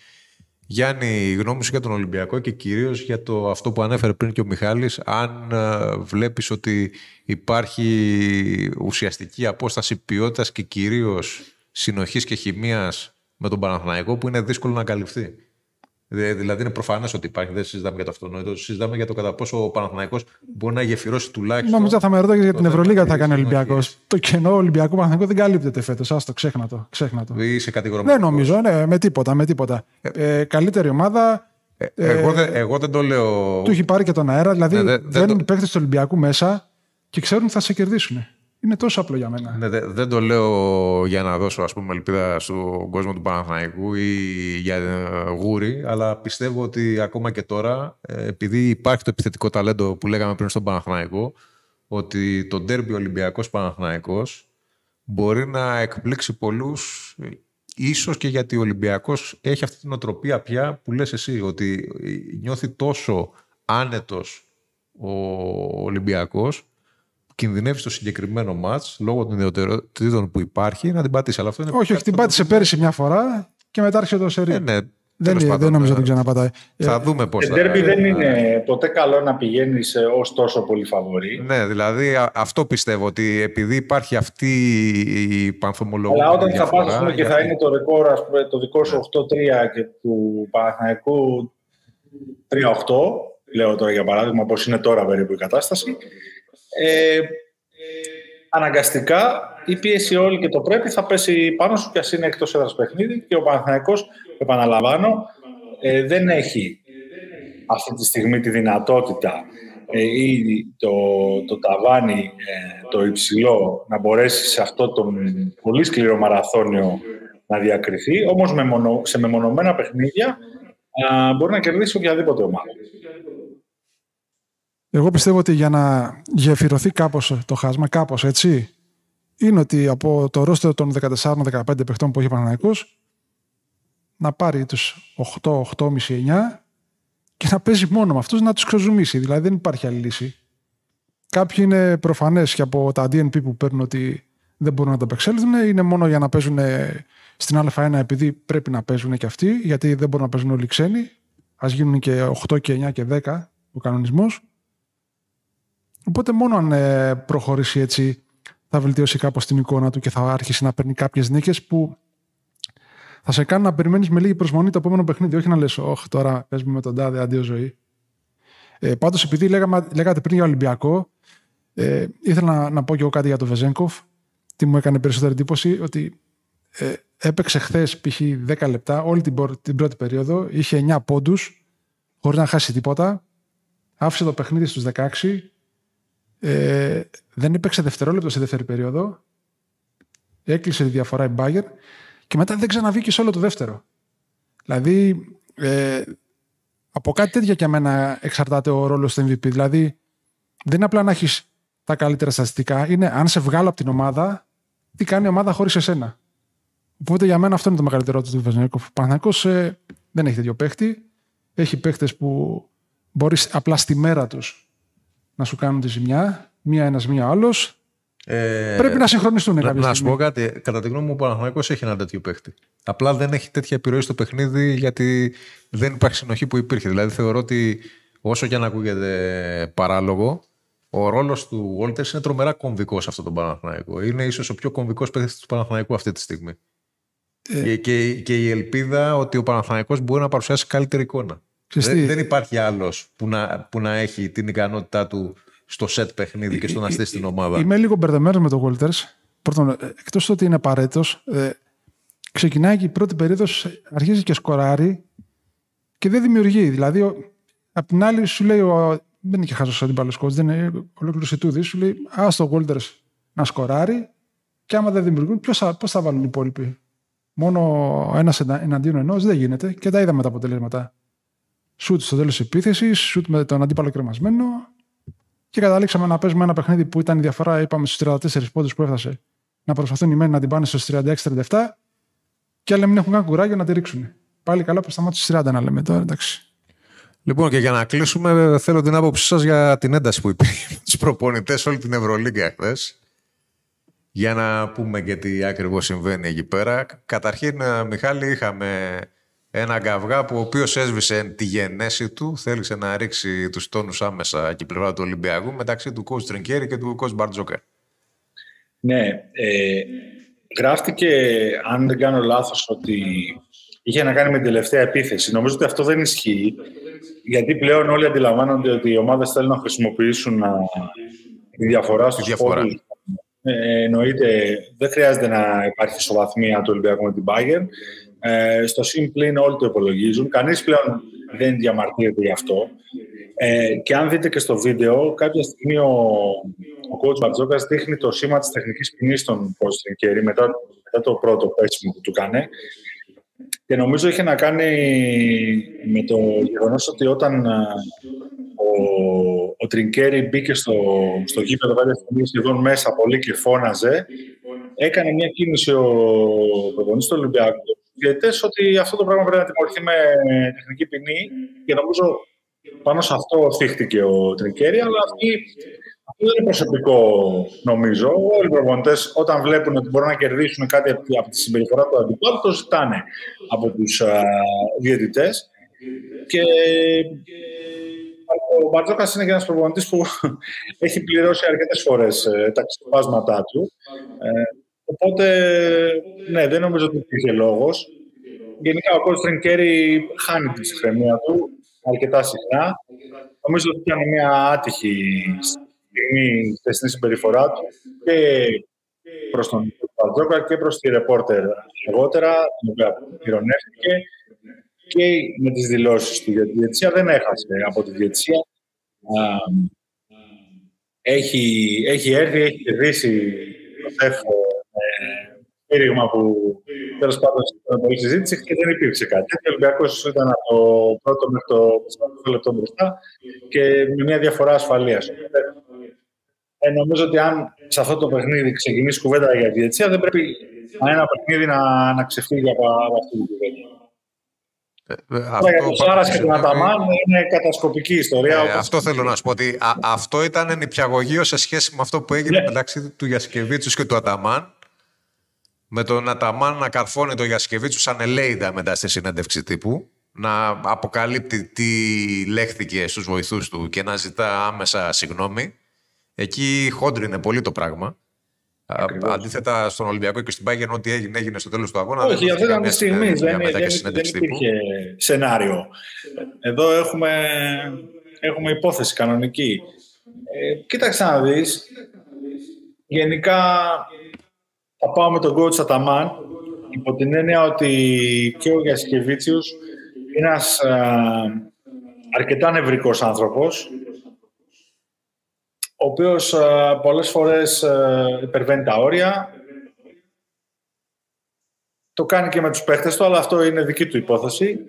Γιάννη, η γνώμη σου για τον Ολυμπιακό και κυρίως για το αυτό που ανέφερε πριν και ο Μιχάλης, αν ε, βλέπεις ότι υπάρχει ουσιαστική απόσταση ποιότητας και κυρίως συνοχής και χημίας με τον Παναθηναϊκό που είναι δύσκολο να καλυφθεί; Δηλαδή είναι προφανές ότι υπάρχει, δεν συζητάμε για το αυτονόητο, συζητάμε για το κατά πόσο ο Παναθηναϊκός μπορεί να γεφυρώσει τουλάχιστον. Νομίζω θα με ρωτάει για την Ευρωλίγα τι θα κάνει ο Ολυμπιακός. Το κενό Ολυμπιακού Παναθηναϊκού δεν καλύπτεται φέτος. Άστο, ξέχνα το. Ξέχνα το. Είσαι Δεν νομίζω, ναι, με τίποτα. Με τίποτα. Ε, ε, καλύτερη ομάδα. Ε, εγώ, δεν, εγώ δεν το λέω. Του έχει πάρει και τον αέρα. Δηλαδή ναι, δεν, δεν είναι το... παίκτη του Ολυμπιακού μέσα και ξέρουν ότι θα σε κερδίσουν. Είναι τόσο απλό για μένα. Ναι, δεν το λέω για να δώσω ας πούμε, ελπίδα στον κόσμο του Παναθηναϊκού ή για ε, γούρι, αλλά πιστεύω ότι ακόμα και τώρα, ε, επειδή υπάρχει το επιθετικό ταλέντο που λέγαμε πριν στον Παναθηναϊκό, ότι το ντέρμπι Ολυμπιακός Παναθηναϊκός μπορεί να εκπλήξει πολλούς ίσως και γιατί ο Ολυμπιακός έχει αυτή την οτροπία πια που λες εσύ, ότι νιώθει τόσο άνετος ο Ολυμπιακός κινδυνεύει στο συγκεκριμένο μάτς λόγω των ιδιαιτερότητων που υπάρχει να την πατήσει. Αλλά αυτό είναι όχι, όχι, την πάτησε πέρυσι μια φορά και μετά άρχισε το σερί. Ε, ναι, δεν, δεν νομίζω ότι την ξαναπατάει. Θα ε, δούμε πώς θα. Ντέρμπι δεν είναι ποτέ καλό να πηγαίνεις ως τόσο πολύ φαβορή. Ναι, δηλαδή αυτό πιστεύω ότι επειδή υπάρχει αυτή η πανθομολογία. Αλλά όταν θα πα και θα είναι το ρεκόρ, το δικό σου 8-3 και του Παναθηναϊκού 3-8, λέω τώρα για παράδειγμα, όπω είναι τώρα περίπου η κατάσταση, ε, αναγκαστικά η πίεση όλη και το πρέπει θα πέσει πάνω σου και ας είναι εκτός έδρας παιχνίδι και ο Παναθηναϊκός, επαναλαμβάνω, ε, δεν έχει αυτή τη στιγμή τη δυνατότητα ε, ή το, το ταβάνι ε, το υψηλό να μπορέσει σε αυτό το πολύ σκληρό μαραθώνιο να διακριθεί, όμως με μονο, σε μεμονωμένα παιχνίδια μπορεί να κερδίσει οποιαδήποτε ομάδα. Εγώ πιστεύω ότι για να γεφυρωθεί κάπως το χάσμα, κάπως έτσι, είναι ότι από το ρόστερ των 14-15 παιχτών που έχει ο να πάρει τους 8, 8,5, 9 και να παίζει μόνο με αυτούς να τους ξεζουμίσει. Δηλαδή δεν υπάρχει άλλη λύση. Κάποιοι είναι προφανές και από τα DNP που παίρνουν ότι δεν μπορούν να τα απεξέλθουν. Είναι μόνο για να παίζουν στην Α1 επειδή πρέπει να παίζουν και αυτοί, γιατί δεν μπορούν να παίζουν όλοι οι ξένοι. Α γίνουν και 8 και 9 και 10 ο κανονισμός. Οπότε μόνο αν ε, προχωρήσει έτσι θα βελτιώσει κάπως την εικόνα του και θα άρχισει να παίρνει κάποιες νίκες που θα σε κάνει να περιμένεις με λίγη προσμονή το επόμενο παιχνίδι. Όχι να λες, Όχι, τώρα παίζουμε με τον τάδε, αντίο ζωή. Ε, Πάντως, επειδή λέγαμε, λέγατε πριν για Ολυμπιακό, ε, ήθελα να, να πω και εγώ κάτι για τον Βεζέγκοφ. Τι μου έκανε περισσότερη εντύπωση, ότι ε, έπαιξε χθες π.χ. 10 λεπτά, όλη την, την πρώτη περίοδο, είχε 9 πόντους, χωρίς να χάσει τίποτα. Άφησε το παιχνίδι στους 16 ε, δεν έπαιξε δευτερόλεπτο σε δεύτερη περίοδο. Έκλεισε τη διαφορά η Μπάγκερ και μετά δεν ξαναβγήκε σε όλο το δεύτερο. Δηλαδή, ε, από κάτι τέτοια για μένα εξαρτάται ο ρόλος του MVP. Δηλαδή, δεν είναι απλά να έχεις τα καλύτερα στατιστικά, είναι αν σε βγάλω από την ομάδα, τι κάνει η ομάδα χωρίς εσένα. Οπότε για μένα αυτό είναι το μεγαλύτερο του Βεζνέκοφ. Ο ε, δεν έχει τέτοιο παίχτη. Έχει παίχτε που μπορείς απλά στη μέρα τους να σου κάνουν τη ζημιά, μία ένας, μία άλλος. Ε, Πρέπει να συγχρονιστούν κάποια Να σου πω κάτι. Κατά τη γνώμη μου, ο Παναθυναϊκό έχει ένα τέτοιο παίχτη. Απλά δεν έχει τέτοια επιρροή στο παιχνίδι γιατί δεν υπάρχει συνοχή που υπήρχε. Δηλαδή θεωρώ ότι όσο και αν ακούγεται παράλογο, ο ρόλος του Βόλτερ είναι τρομερά κομβικός σε αυτό τον Παναθηναϊκό. Είναι ίσως ο πιο κομβικός παίχτη του Παναθηναϊκού αυτή τη στιγμή. Ε... Και, και, η ελπίδα ότι ο Παναθηναϊκός μπορεί να παρουσιάσει καλύτερη εικόνα. Δεν, δεν, υπάρχει άλλος που να, που να έχει την ικανότητά του στο σετ παιχνίδι και στο να στήσει την ομάδα. Είμαι λίγο μπερδεμένος με τον Walters. Πρώτον, ε, εκτός ότι είναι απαραίτητος, ε, ξεκινάει και η πρώτη περίοδος, αρχίζει και σκοράρει και δεν δημιουργεί. Δηλαδή, ο, απ' την άλλη, σου λέει, ο, δεν είναι και χάζο αντίπαλος coach, δεν είναι ολόκληρος Ιτούδη, σου λέει, Α το Walters να σκοράρει και άμα δεν δημιουργούν, πώ θα, θα βάλουν οι υπόλοιποι; Μόνο ένας εναντίον ενός δεν γίνεται και τα είδαμε τα αποτελέσματα σουτ στο τέλος της επίθεσης, σουτ με τον αντίπαλο κρεμασμένο. Και καταλήξαμε να παίζουμε ένα παιχνίδι που ήταν η διαφορά, είπαμε, στους 34 πόντους που έφτασε. Να προσπαθούν οι μένοι να την πάνε στους 36-37 και άλλοι μην έχουν καν κουράγιο να τη ρίξουν. Πάλι καλά που σταμάτησε 30 να λέμε τώρα, εντάξει. Λοιπόν, και για να κλείσουμε, θέλω την άποψή σας για την ένταση που υπήρχε με τους προπονητές όλη την Ευρωλίγκα χθες. Για να πούμε και τι ακριβώς συμβαίνει εκεί πέρα. Καταρχήν, Μιχάλη, είχαμε ένα καυγά που ο οποίος έσβησε τη γενέση του, θέλησε να ρίξει τους τόνους άμεσα και πλευρά του Ολυμπιακού μεταξύ του coach Τρενκέρη και του coach Μπαρτζόκερ. Ναι, ε, γράφτηκε, αν δεν κάνω λάθος, ότι είχε να κάνει με την τελευταία επίθεση. Νομίζω ότι αυτό δεν ισχύει, γιατί πλέον όλοι αντιλαμβάνονται ότι οι ομάδες θέλουν να χρησιμοποιήσουν α, τη διαφορά στους διαφορά. Ε, εννοείται, δεν χρειάζεται να υπάρχει ισοβαθμία του Ολυμπιακού με την Bayern. Ε, στο συμπλήν όλοι το υπολογίζουν. Κανείς πλέον δεν διαμαρτύρεται γι' αυτό. Ε, και αν δείτε και στο βίντεο, κάποια στιγμή ο, ο coach Μπαρτζόκας δείχνει το σήμα της τεχνικής ποινής στον Κέρι μετά, μετά το πρώτο πέσιμο που του κάνει. Και νομίζω είχε να κάνει με το γεγονός ότι όταν ο, ο Τρινκέρι μπήκε στο, στο γήπεδο κάποια στιγμή σχεδόν μέσα πολύ και φώναζε, έκανε μια κίνηση ο προπονητής του Ολυμπιακού διαιτητές ότι αυτό το πράγμα πρέπει να τιμωρηθεί με τεχνική ποινή και νομίζω πάνω σε αυτό θύχτηκε ο Τρικέρι, αλλά αυτή, αυτό δεν είναι προσωπικό νομίζω. Όλοι οι προπονητές, όταν βλέπουν ότι μπορούν να κερδίσουν κάτι από τη συμπεριφορά του αντιπάλου, το ζητάνε από τους διαιτητές. Και ο Μπαρτζόκας είναι και ένας προπονητής που έχει πληρώσει αρκετές φορές ε, τα ξεπάσματά του. Ε, οπότε, ναι, δεν νομίζω ότι υπήρχε λόγος. Γενικά, ο Κόστριν Κέρι χάνει τη ψυχραιμία του αρκετά συχνά. Νομίζω ότι ήταν μια άτυχη στιγμή στη συμπεριφορά του και προς τον Μπαρτζόκα και προς τη ρεπόρτερ αργότερα, την οποία ηρωνεύτηκε και με τις δηλώσεις του για τη διετησία. Δεν έχασε από τη διετησία. Έχει, έχει έρθει, έχει κερδίσει το ΣΕΦ στήριγμα που τέλος πάντων ήταν πολύ συζήτηση και δεν υπήρξε κάτι. Ο Ολυμπιακός ήταν από το πρώτο μέχρι το 4 λεπτό μπροστά και με μια διαφορά ασφαλείας. Ε, νομίζω ότι αν σε αυτό το παιχνίδι ξεκινήσει κουβέντα για τη διετησία, δεν πρέπει ένα παιχνίδι να, να ξεφύγει από, από αυτή την κουβέντα. Ε, ε αυτό για τον Σάρας και τον Αταμάν είναι κατασκοπική ιστορία. Ε, αυτό θέλω να σου πω ότι α, αυτό ήταν νηπιαγωγείο σε σχέση με αυτό που έγινε ναι. μεταξύ του Γιασκεβίτσου και του Αταμάν με τον Αταμάν να καρφώνει τον Γιασκεβίτσου σαν ελέηδα μετά στη συνέντευξη τύπου, να αποκαλύπτει τι λέχθηκε στους βοηθούς του και να ζητά άμεσα συγγνώμη. Εκεί χόντρινε πολύ το πράγμα. Ακριβώς. Αντίθετα στον Ολυμπιακό και στην Πάγεν, ό,τι έγινε, έγινε στο τέλος του αγώνα. Όχι, αυτή ήταν τη στιγμή. Δεν, δεν, δεν υπήρχε σενάριο. Εδώ έχουμε, έχουμε υπόθεση κανονική. Ε, κοίταξε να δεις. Γενικά θα πάω με τον coach Αταμάν υπό την έννοια ότι και ο Γιασκεβίτσιος είναι ένας αρκετά νευρικός άνθρωπος ο οποίος πολλές φορές υπερβαίνει τα όρια το κάνει και με τους παίχτες του, αλλά αυτό είναι δική του υπόθεση.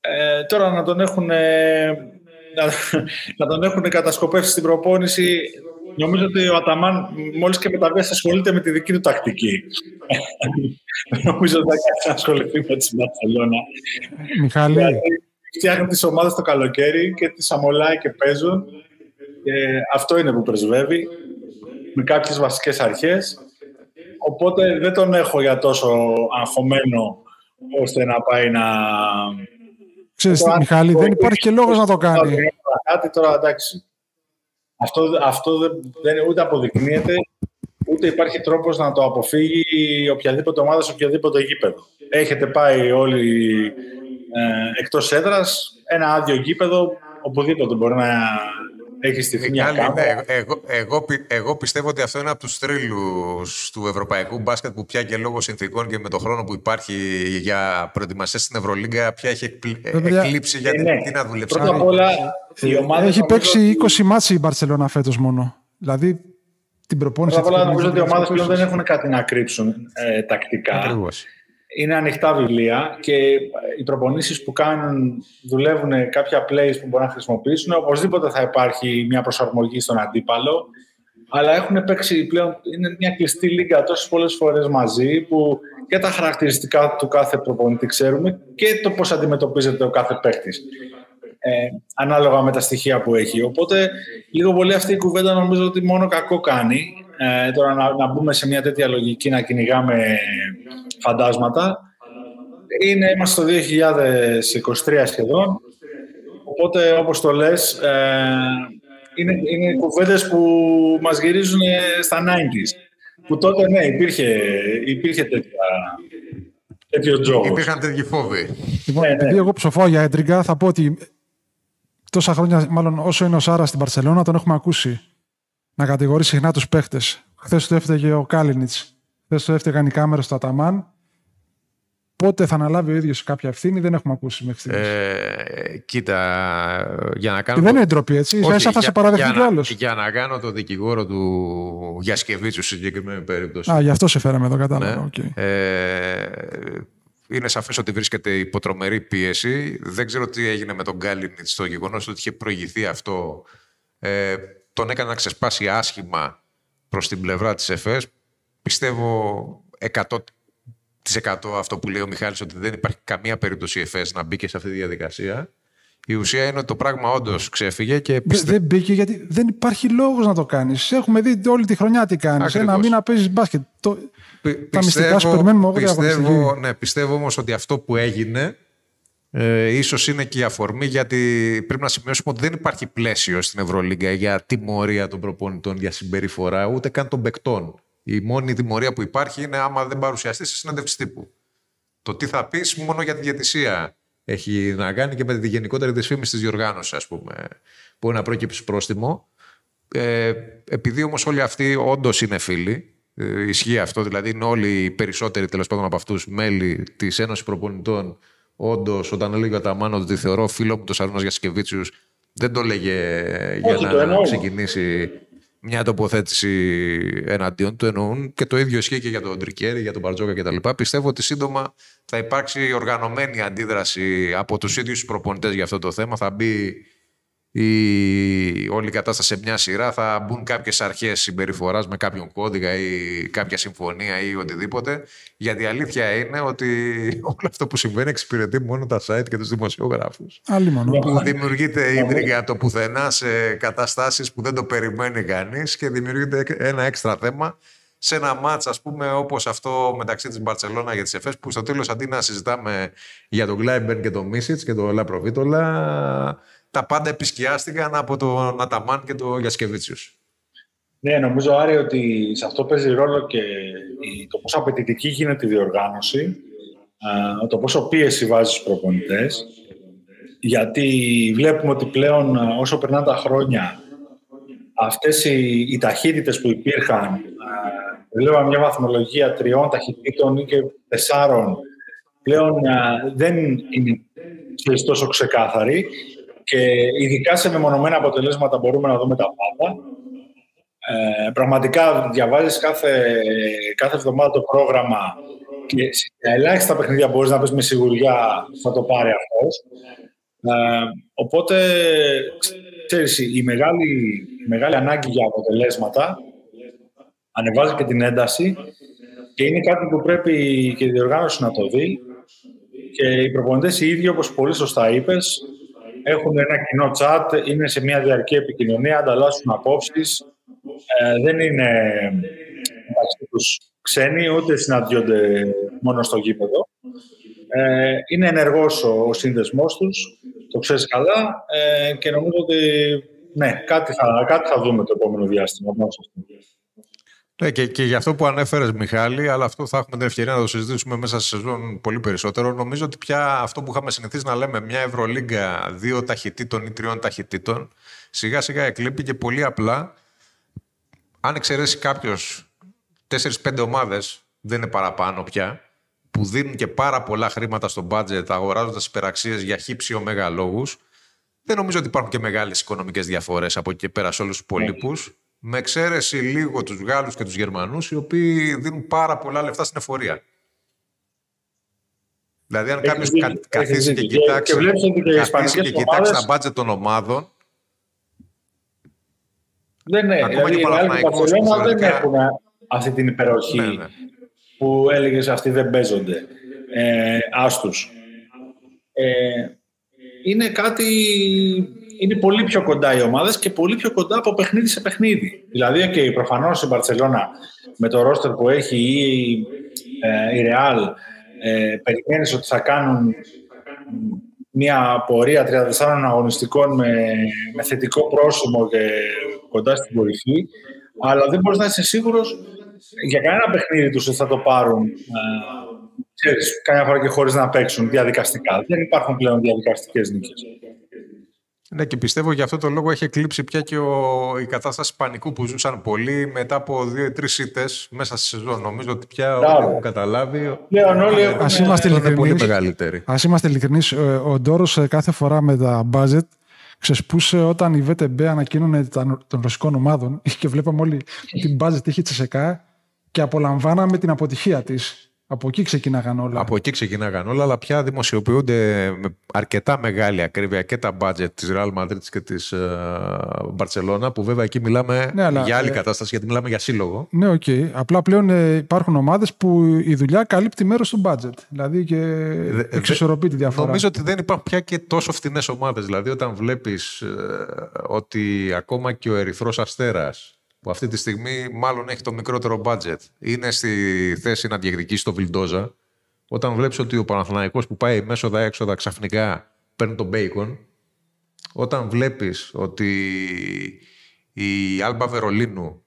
Ε, τώρα να τον έχουν, να, να τον έχουν κατασκοπεύσει στην προπόνηση Νομίζω ότι ο Αταμάν μόλις και μεταβέσει ασχολείται με τη δική του τακτική. Νομίζω ότι θα κάτσει να ασχοληθεί με τη Μπαρσελόνα. Μιχάλη. Δηλαδή, φτιάχνουν τις ομάδες το καλοκαίρι και τις αμολάει και παίζουν. Και αυτό είναι που πρεσβεύει με κάποιες βασικές αρχές. Οπότε δεν τον έχω για τόσο αγχωμένο ώστε να πάει να. Ξέρεις, Μιχάλη, δεν υπάρχει και λόγος να το κάνει. Κάτι τώρα, εντάξει, αυτό, αυτό δεν, δεν ούτε αποδεικνύεται, ούτε υπάρχει τρόπος να το αποφύγει οποιαδήποτε ομάδα σε οποιαδήποτε γήπεδο. Έχετε πάει όλοι ε, εκτός έδρας, ένα άδειο γήπεδο, οπουδήποτε μπορεί να έχεις στηθεί μια κάμερα. εγώ, εγώ, εγώ, πιστεύω ότι αυτό είναι από τους τρίλου του ευρωπαϊκού μπάσκετ που πια και λόγω συνθήκων και με τον χρόνο που υπάρχει για προετοιμασία στην Ευρωλίγκα πια έχει εκλείψει για την, ναι. να δουλέψει. Πρώτα απ' όλα Έχει παίξει 20 μάτσει η Μπαρσελόνα φέτος μόνο. Δηλαδή την προπόνηση. Πρώτα απ' όλα νομίζω ότι οι ομάδες πλέον δεν έχουν κάτι να κρύψουν ε, τακτικά. Ακριβώς είναι ανοιχτά βιβλία και οι προπονήσεις που κάνουν δουλεύουν κάποια plays που μπορούν να χρησιμοποιήσουν. Οπωσδήποτε θα υπάρχει μια προσαρμογή στον αντίπαλο. Αλλά έχουν παίξει πλέον, είναι μια κλειστή λίγα τόσες πολλές φορές μαζί που και τα χαρακτηριστικά του κάθε προπονητή ξέρουμε και το πώς αντιμετωπίζεται ο κάθε παίκτης. Ε, ανάλογα με τα στοιχεία που έχει. Οπότε, λίγο πολύ αυτή η κουβέντα νομίζω ότι μόνο κακό κάνει. Ε, τώρα να, να μπούμε σε μια τέτοια λογική να κυνηγάμε φαντάσματα. Είναι, είμαστε το 2023 σχεδόν, οπότε όπως το λες, ε, είναι, είναι κουβέντες που μας γυρίζουν στα 90s. Που τότε, ναι, υπήρχε, υπήρχε τέτοια, τέτοιος τζόγος. Υπήρχαν τέτοιοι φόβοι. Λοιπόν, ναι, ναι. επειδή εγώ ψοφάω για έντριγκα, θα πω ότι τόσα χρόνια, μάλλον όσο είναι ο Σάρας στην Παρσελώνα, τον έχουμε ακούσει να κατηγορεί συχνά τους παίχτες. Χθες το έφταιγε ο Κάλινιτς. Χθες το έφταιγαν οι κάμερες του Αταμάν. πότε θα αναλάβει ο ίδιος κάποια ευθύνη δεν έχουμε ακούσει μέχρι στιγμής. Ε, κοίτα, για να κάνω. Και δεν είναι ντροπή, έτσι. Όχι, θα σε παραδεχτεί κι άλλος. Για να κάνω το δικηγόρο του Γιασκεβίτσου σε συγκεκριμένη περίπτωση. Α, γι' αυτό σε φέραμε εδώ, κατάλαβα. Ναι. Okay. Ε, είναι σαφές ότι βρίσκεται υποτρομερή πίεση. Δεν ξέρω τι έγινε με τον Γκάλινιτ στο γεγονός ότι είχε προηγηθεί αυτό. Ε, τον έκανε να ξεσπάσει άσχημα προς την πλευρά της ΕΦΕΣ. Πιστεύω 100% αυτό που λέει ο Μιχάλης ότι δεν υπάρχει καμία περίπτωση η ΕΦΕΣ να μπήκε σε αυτή τη διαδικασία. Η ουσία είναι ότι το πράγμα όντως ξέφυγε και πιστε... Δεν μπήκε γιατί δεν υπάρχει λόγος να το κάνεις. Έχουμε δει όλη τη χρονιά τι κάνεις. Ένα μήνα παίζεις μπάσκετ. Το... Πι, τα μυστικά σου περιμένουμε πιστεύω, ναι, πιστεύω όμως ότι αυτό που έγινε ε, ίσως είναι και η αφορμή γιατί πρέπει να σημειώσουμε ότι δεν υπάρχει πλαίσιο στην Ευρωλίγκα για τιμωρία των προπονητών για συμπεριφορά ούτε καν των παικτών. Η μόνη τιμωρία που υπάρχει είναι άμα δεν παρουσιαστεί σε συνέντευξη τύπου. Το τι θα πεις μόνο για τη διατησία έχει να κάνει και με τη γενικότερη δυσφήμιση της διοργάνωσης, ας πούμε, που να προκύψει πρόστιμο. Ε, επειδή όμως όλοι αυτοί όντως είναι φίλοι, ε, ισχύει αυτό, δηλαδή είναι όλοι οι περισσότεροι τέλος πάντων από αυτούς μέλη της Ένωσης Προπονητών. Όντως, όταν έλεγε ο Ταμάνο ότι θεωρώ φίλο μου το Σαρούνα Γιασκεβίτσιους, δεν το έλεγε για να ξεκινήσει μια τοποθέτηση εναντίον του. Εννοούν και το ίδιο ισχύει και για τον Τρικέρι, για τον Μπαρτζόκα κτλ. Πιστεύω ότι σύντομα θα υπάρξει οργανωμένη αντίδραση από τους ίδιους τους προπονητές για αυτό το θέμα. Θα μπει η όλη η κατάσταση σε μια σειρά, θα μπουν κάποιες αρχές συμπεριφοράς με κάποιον κώδικα ή κάποια συμφωνία ή οτιδήποτε. Γιατί η αλήθεια είναι ότι όλο αυτό που συμβαίνει εξυπηρετεί μόνο τα site και τους δημοσιογράφους. Που δημιουργείται ίδρυγα το πουθενά σε καταστάσεις που δεν το περιμένει κανείς και δημιουργείται ένα έξτρα θέμα σε ένα μάτς ας πούμε όπως αυτό μεταξύ της Μπαρτσελώνα για τις ΕΦΕΣ που στο τέλος αντί να συζητάμε για τον Γκλάιμπερν και τον Μίσιτς και τον Λαπροβίτολα τα πάντα επισκιάστηκαν από τον Αταμάν και τον Γιασκεβίτσιου. Ναι, νομίζω Άρη ότι σε αυτό παίζει ρόλο και το πόσο απαιτητική γίνεται η διοργάνωση, το πόσο πίεση βάζει στους προπονητές, γιατί βλέπουμε ότι πλέον όσο περνάνε τα χρόνια αυτές οι, οι ταχύτητες που υπήρχαν, βλέπαμε μια βαθμολογία τριών ταχυτήτων ή και τεσσάρων, πλέον δεν είναι τόσο ξεκάθαρη και ειδικά σε μεμονωμένα αποτελέσματα μπορούμε να δούμε τα πάντα. Ε, πραγματικά διαβάζεις κάθε, κάθε εβδομάδα το πρόγραμμα και σε ελάχιστα παιχνίδια μπορείς να πεις με σιγουριά θα το πάρει αυτός. Ε, οπότε, ξέρεις, η μεγάλη, η μεγάλη ανάγκη για αποτελέσματα ανεβάζει και την ένταση και είναι κάτι που πρέπει και η διοργάνωση να το δει και οι προπονητές οι ίδιοι, όπως πολύ σωστά είπες, έχουν ένα κοινό chat, είναι σε μια διαρκή επικοινωνία, ανταλλάσσουν απόψεις. Ε, δεν είναι μεταξύ τους ξένοι, ούτε συναντιόνται μόνο στο γήπεδο. Ε, είναι ενεργός ο, ο σύνδεσμός τους, το ξέρεις καλά ε, και νομίζω ότι ναι, κάτι θα, κάτι θα δούμε το επόμενο διάστημα. Ναι, και, και για αυτό που ανέφερες, Μιχάλη, αλλά αυτό θα έχουμε την ευκαιρία να το συζητήσουμε μέσα σε σεζόν πολύ περισσότερο. Νομίζω ότι πια αυτό που είχαμε συνηθίσει να λέμε, μια Ευρωλίγκα δύο ταχυτήτων ή τριών ταχυτήτων, σιγά σιγά εκλείπει και πολύ απλά. Αν εξαιρέσει κάποιος 4-5 ομάδες, δεν είναι παραπάνω πια, που δίνουν και πάρα πολλά χρήματα στο μπάτζετ αγοράζοντας υπεραξίες για χύψη ωμέγα λόγους, δεν νομίζω ότι υπάρχουν και μεγάλες οικονομικές διαφορές από εκεί και πέρα σε όλους τους υπολείπου με εξαίρεση λίγο τους Γάλλους και τους Γερμανούς, οι οποίοι δίνουν πάρα πολλά λεφτά στην εφορία. Δηλαδή, αν κάποιος καθίσει και κοιτάξει, και, και κοιτάξει τα μπάτζετ των ομάδων. Δεν ναι, ακόμα δηλαδή, και οι δεν έχουν αυτή την υπεροχή ναι, ναι. που έλεγες αυτοί δεν παίζονται. Ε, άστους. Ε, είναι κάτι είναι πολύ πιο κοντά οι ομάδες και πολύ πιο κοντά από παιχνίδι σε παιχνίδι. Δηλαδή, και προφανώς η Μπαρτσελώνα με το ρόστερ που έχει ή ε, η Ρεάλ ε, περιμένεις ότι θα κάνουν μια πορεία 34 αγωνιστικών με, με θετικό πρόσημο και κοντά στην κορυφή, αλλά δεν μπορείς να είσαι σίγουρος για κανένα παιχνίδι τους ότι θα το πάρουν ε, ξέρεις, καμιά φορά και χωρίς να παίξουν διαδικαστικά. Δεν υπάρχουν πλέον διαδικαστικές νίκες. Ναι, και πιστεύω για αυτό το λόγο έχει εκλείψει πια και ο, η κατάσταση πανικού που ζούσαν πολλοί μετά από δύο ή τρεις ήττες μέσα στη σεζόν. Νομίζω ότι πια όλοι έχουν καταλάβει. Πλέον όλοι Α είμαστε είναι πολύ ειλικρινείς. μεγαλύτεροι. Ας είμαστε ειλικρινείς. Ο ντόρος κάθε φορά με τα budget ξεσπούσε όταν η VTB ανακοίνωνε τα- των ρωσικών ομάδων και βλέπαμε όλοι τι budget είχε η ΤΣΣΚΑ και απολαμβάναμε την αποτυχία της. Από εκεί ξεκινάγαν όλα. Από εκεί ξεκινάγαν όλα, αλλά πια δημοσιοποιούνται με αρκετά μεγάλη ακρίβεια και τα budget της Real Madrid και της ε, Barcelona, που βέβαια εκεί μιλάμε Ναι, αλλά, για άλλη ε, κατάσταση, γιατί μιλάμε για σύλλογο. Ναι, οκ. Απλά πλέον ε, υπάρχουν ομάδες που η δουλειά καλύπτει μέρος του budget. Δηλαδή και δε- εξισορροπεί τη διαφορά. Νομίζω ότι δεν υπάρχουν πια και τόσο φθηνές ομάδες. Δηλαδή, όταν βλέπεις ε, ότι ακόμα και ο Ερυθρός Αστέρας, που αυτή τη στιγμή μάλλον έχει το μικρότερο budget, είναι στη θέση να διεκδικήσει το Βιλντόζα, όταν βλέπεις ότι ο Παναθηναϊκός που πάει μέσοδα-έξοδα ξαφνικά παίρνει τον Μπέικον, όταν βλέπεις ότι η Άλμπα Βερολίνου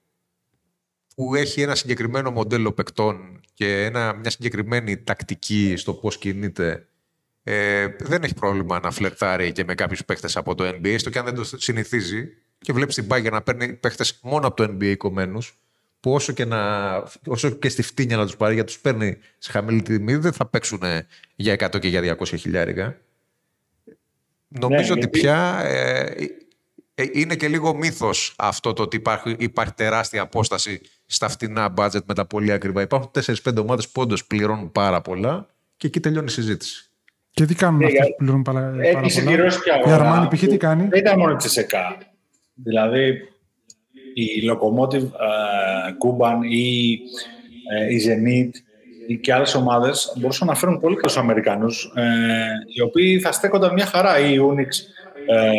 που έχει ένα συγκεκριμένο μοντέλο παικτών και ένα, μια συγκεκριμένη τακτική στο πώς κινείται ε, δεν έχει πρόβλημα να φλερτάρει και με κάποιους παίχτες από το NBA, στο και αν δεν το συνηθίζει και βλέπεις την Bayern να παίρνει παίχτες μόνο από το NBA κομμένους που όσο και, να, όσο και στη φτύνια να τους πάρει, γιατί τους παίρνει σε χαμηλή τιμή, δεν θα παίξουν για 100 και για 200 χιλιάρικα. Νομίζω ότι γιατί- πια ε, ε, είναι και λίγο μύθος αυτό το ότι υπάρχει, υπάρχει τεράστια απόσταση στα φτηνά budget με τα πολύ ακριβά. Υπάρχουν 4-5 ομάδες που όντως πληρώνουν πάρα πολλά και εκεί τελειώνει η συζήτηση. Και τι κάνουν Ναι, αυτοί για- που πληρώνουν πάρα, πάρα Έκλεισε πολλά; τη ρώσικη Η αγορά. Αρμάνι π.χ. τι κάνει; Δεν ήταν μόνο η Τσεσεκά. Δηλαδή, η Lokomotiv Κούμπαν ή ε, η Zenit ή και άλλες ομάδες μπορούσαν να φέρουν πολύ καλούς Αμερικανούς ε, οι οποίοι θα στέκονταν μια χαρά ή η Unix ε,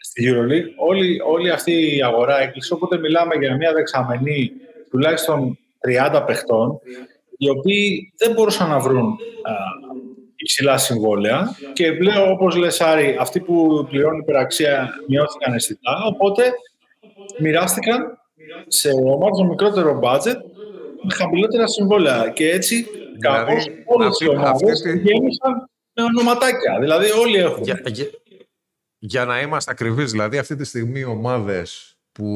στη EuroLeague. Όλη, όλη αυτή η αγορά έκλεισε, οπότε μιλάμε για μια δεξαμενή τουλάχιστον 30 παιχτών οι οποίοι δεν μπορούσαν να βρουν α, υψηλά συμβόλαια. Και πλέον όπως λες Άρη, αυτοί που πληρώνουν υπεραξία μειώθηκαν αισθητά, οπότε μοιράστηκαν σε ομάδες με μικρότερο budget με χαμηλότερα συμβόλαια. Και έτσι Δηλαδή, κάπως όλες αυτή- οι ομάδες αυτή τη- γέμισαν με ονοματάκια, δηλαδή όλοι έχουν. Για, για, για να είμαστε ακριβείς, δηλαδή αυτή τη στιγμή οι ομάδες που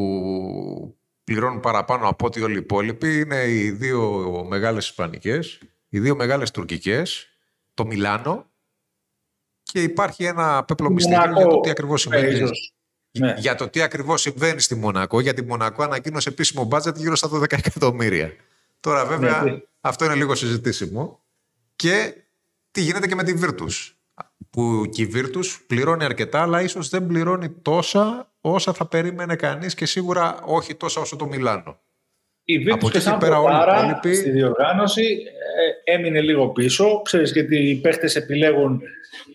πληρώνουν παραπάνω από ό,τι όλοι οι υπόλοιποι είναι οι δύο μεγάλες Ισπανικές, οι δύο μεγάλες Τουρκικές, το Μιλάνο και υπάρχει ένα πέπλο μυστήριο για το τι ακριβώς συμβαίνει. ίσως. Ναι. Για το τι ακριβώς συμβαίνει στη Μονακό, γιατί η Μονακό ανακοίνωσε επίσημο μπάτζετ γύρω στα 12 εκατομμύρια. Τώρα βέβαια Ναι, ναι. αυτό είναι λίγο συζητήσιμο. Και τι γίνεται και με τη Virtus. Που και η Virtus πληρώνει αρκετά, αλλά ίσως δεν πληρώνει τόσα όσα θα περίμενε κανείς και σίγουρα όχι τόσα όσο το Μιλάνο. Η Από Virtus εκεί και σαν πέρα όλοι οι πρωτάρα υπόλοιποι- στη διοργάνωση ε, έμεινε λίγο πίσω. Ξέρεις γιατί οι παίχτες επιλέγουν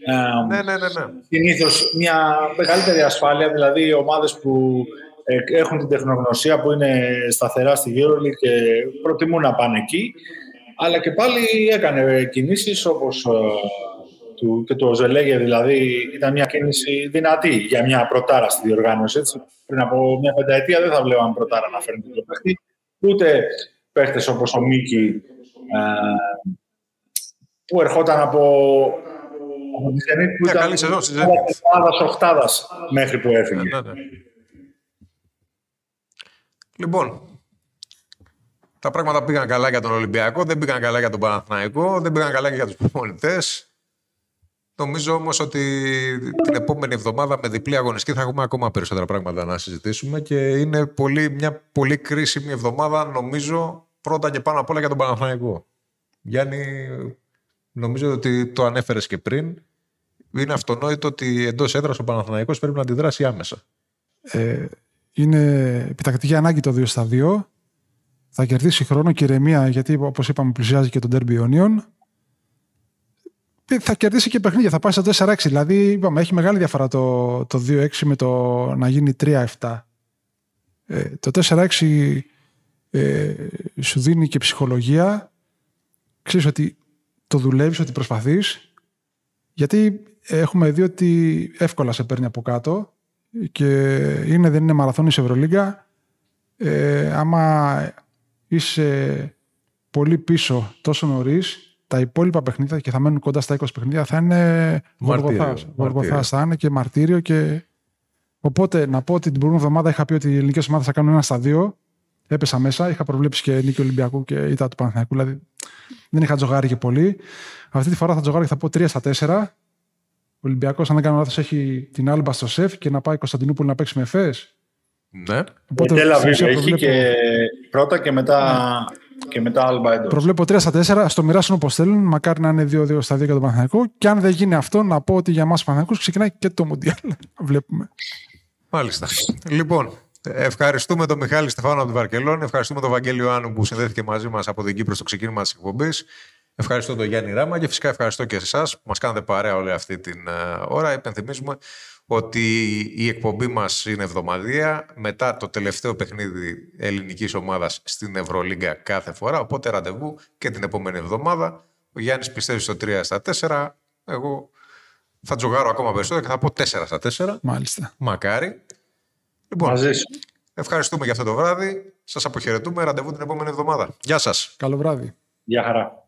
ε, Ναι, ναι, ναι. ναι. συνήθως μια μεγαλύτερη ασφάλεια, δηλαδή οι ομάδες που ε, έχουν την τεχνογνωσία που είναι σταθερά στη EuroLeague και προτιμούν να πάνε εκεί. Αλλά και πάλι έκανε κινήσεις όπως ε, του, και το Ζελέγε, δηλαδή ήταν μια κίνηση δυνατή για μια πρωτάρα στη διοργάνωση. Έτσι. Πριν από μια πενταετία δεν θα βλέπαμε πρωτάρα να φέρνει το παίχτη. Ούτε παίχτες όπως ο Μίκη ε, που ερχόταν από, από τη Zenit που Μια ήταν καλή σεζόν στη Zenit. εβδομάδας, οχτάδας μέχρι που έφυγε. Ναι, ναι. Λοιπόν, τα πράγματα πήγαν καλά για τον Ολυμπιακό, δεν πήγαν καλά για τον Παναθηναϊκό, δεν πήγαν καλά και για τους προπονητές. Νομίζω όμως ότι την επόμενη εβδομάδα με διπλή αγωνιστική θα έχουμε ακόμα περισσότερα πράγματα να συζητήσουμε και είναι πολύ, μια πολύ κρίσιμη εβδομάδα νομίζω πρώτα και πάνω απ' όλα για τον Παναθηναϊκό. Γιάννη, νομίζω ότι το ανέφερες και πριν. Είναι αυτονόητο ότι εντός έδρας ο Παναθηναϊκός πρέπει να αντιδράσει άμεσα. Ε, είναι επιτακτική ανάγκη το 2 στα 2. Θα κερδίσει χρόνο και ηρεμία γιατί όπως είπαμε πλησιάζει και τον Derby Union. Και θα κερδίσει και παιχνίδια, θα πάει στο 4-6. Δηλαδή είπαμε, έχει μεγάλη διαφορά το, το 2-6 με το να γίνει 3-7. Ε, το 4-6 ε, σου δίνει και ψυχολογία. Ξέρεις ότι το δουλεύεις, ότι προσπαθείς. Γιατί έχουμε δει ότι εύκολα σε παίρνει από κάτω και είναι, δεν είναι μαραθώνιος Ευρωλίγκα. Ε, άμα είσαι πολύ πίσω τόσο νωρίς, τα υπόλοιπα παιχνίδια και θα μένουν κοντά στα 20 παιχνίδια θα είναι Μαρτύριο, γοργοθάς. μαρτύριο. Γοργοθάς θα είναι και μαρτύριο και Οπότε να πω ότι την προηγούμενη εβδομάδα είχα πει ότι οι ελληνικές ομάδες θα κάνουν ένα στα δύο. Έπεσα μέσα. Είχα προβλέψει και νίκη Ολυμπιακού και ήττα του Παναθηναϊκού. Δηλαδή δεν είχα τζογάρει και πολύ. Αυτή τη φορά θα τζογάρει και θα πω 3 στα 4. Ο Ολυμπιακός, αν δεν κάνω λάθος, έχει την άλμπα στο σεφ και να πάει Κωνσταντινούπολη να παίξει με εφές. Ναι. Οπότε, έχει προβλέπω... και πρώτα και μετά, ναι. Και μετά άλμπα εντός. Προβλέπω 3 στα 4. Στο μοιράσουν όπως θέλουν. Μακάρι να είναι 2-2 στα 2 για τον Παναθηναϊκό. Και αν δεν γίνει αυτό, να πω ότι για εμάς Παναθηναϊκούς ξεκινάει και το Μουντιάλ. Βλέπουμε. Μάλιστα. λοιπόν, ευχαριστούμε τον Μιχάλη Στεφάνο από την Βαρκελόνη. Ευχαριστούμε τον Βαγγέλιο Άνου που συνδέθηκε μαζί μας από την Κύπρο στο ξεκίνημα της εκπομπής. Ευχαριστώ τον Γιάννη Ράμα και φυσικά ευχαριστώ και εσάς που μας κάνετε παρέα όλη αυτή την ε, ώρα. Υπενθυμίζουμε ότι η εκπομπή μας είναι εβδομαδία μετά το τελευταίο παιχνίδι ελληνικής ομάδας στην Ευρωλίγκα κάθε φορά. Οπότε ραντεβού και την επόμενη εβδομάδα. Ο Γιάννης πιστεύει στο 3 στα 4. Εγώ θα τζογάρω ακόμα περισσότερο και θα πω 4 στα 4. Μάλιστα. Μακάρι. Λοιπόν, Μαζί ευχαριστούμε για αυτό το βράδυ. Σας αποχαιρετούμε. Ραντεβού την επόμενη εβδομάδα. Γεια σας. Καλό βράδυ. Γεια χαρά.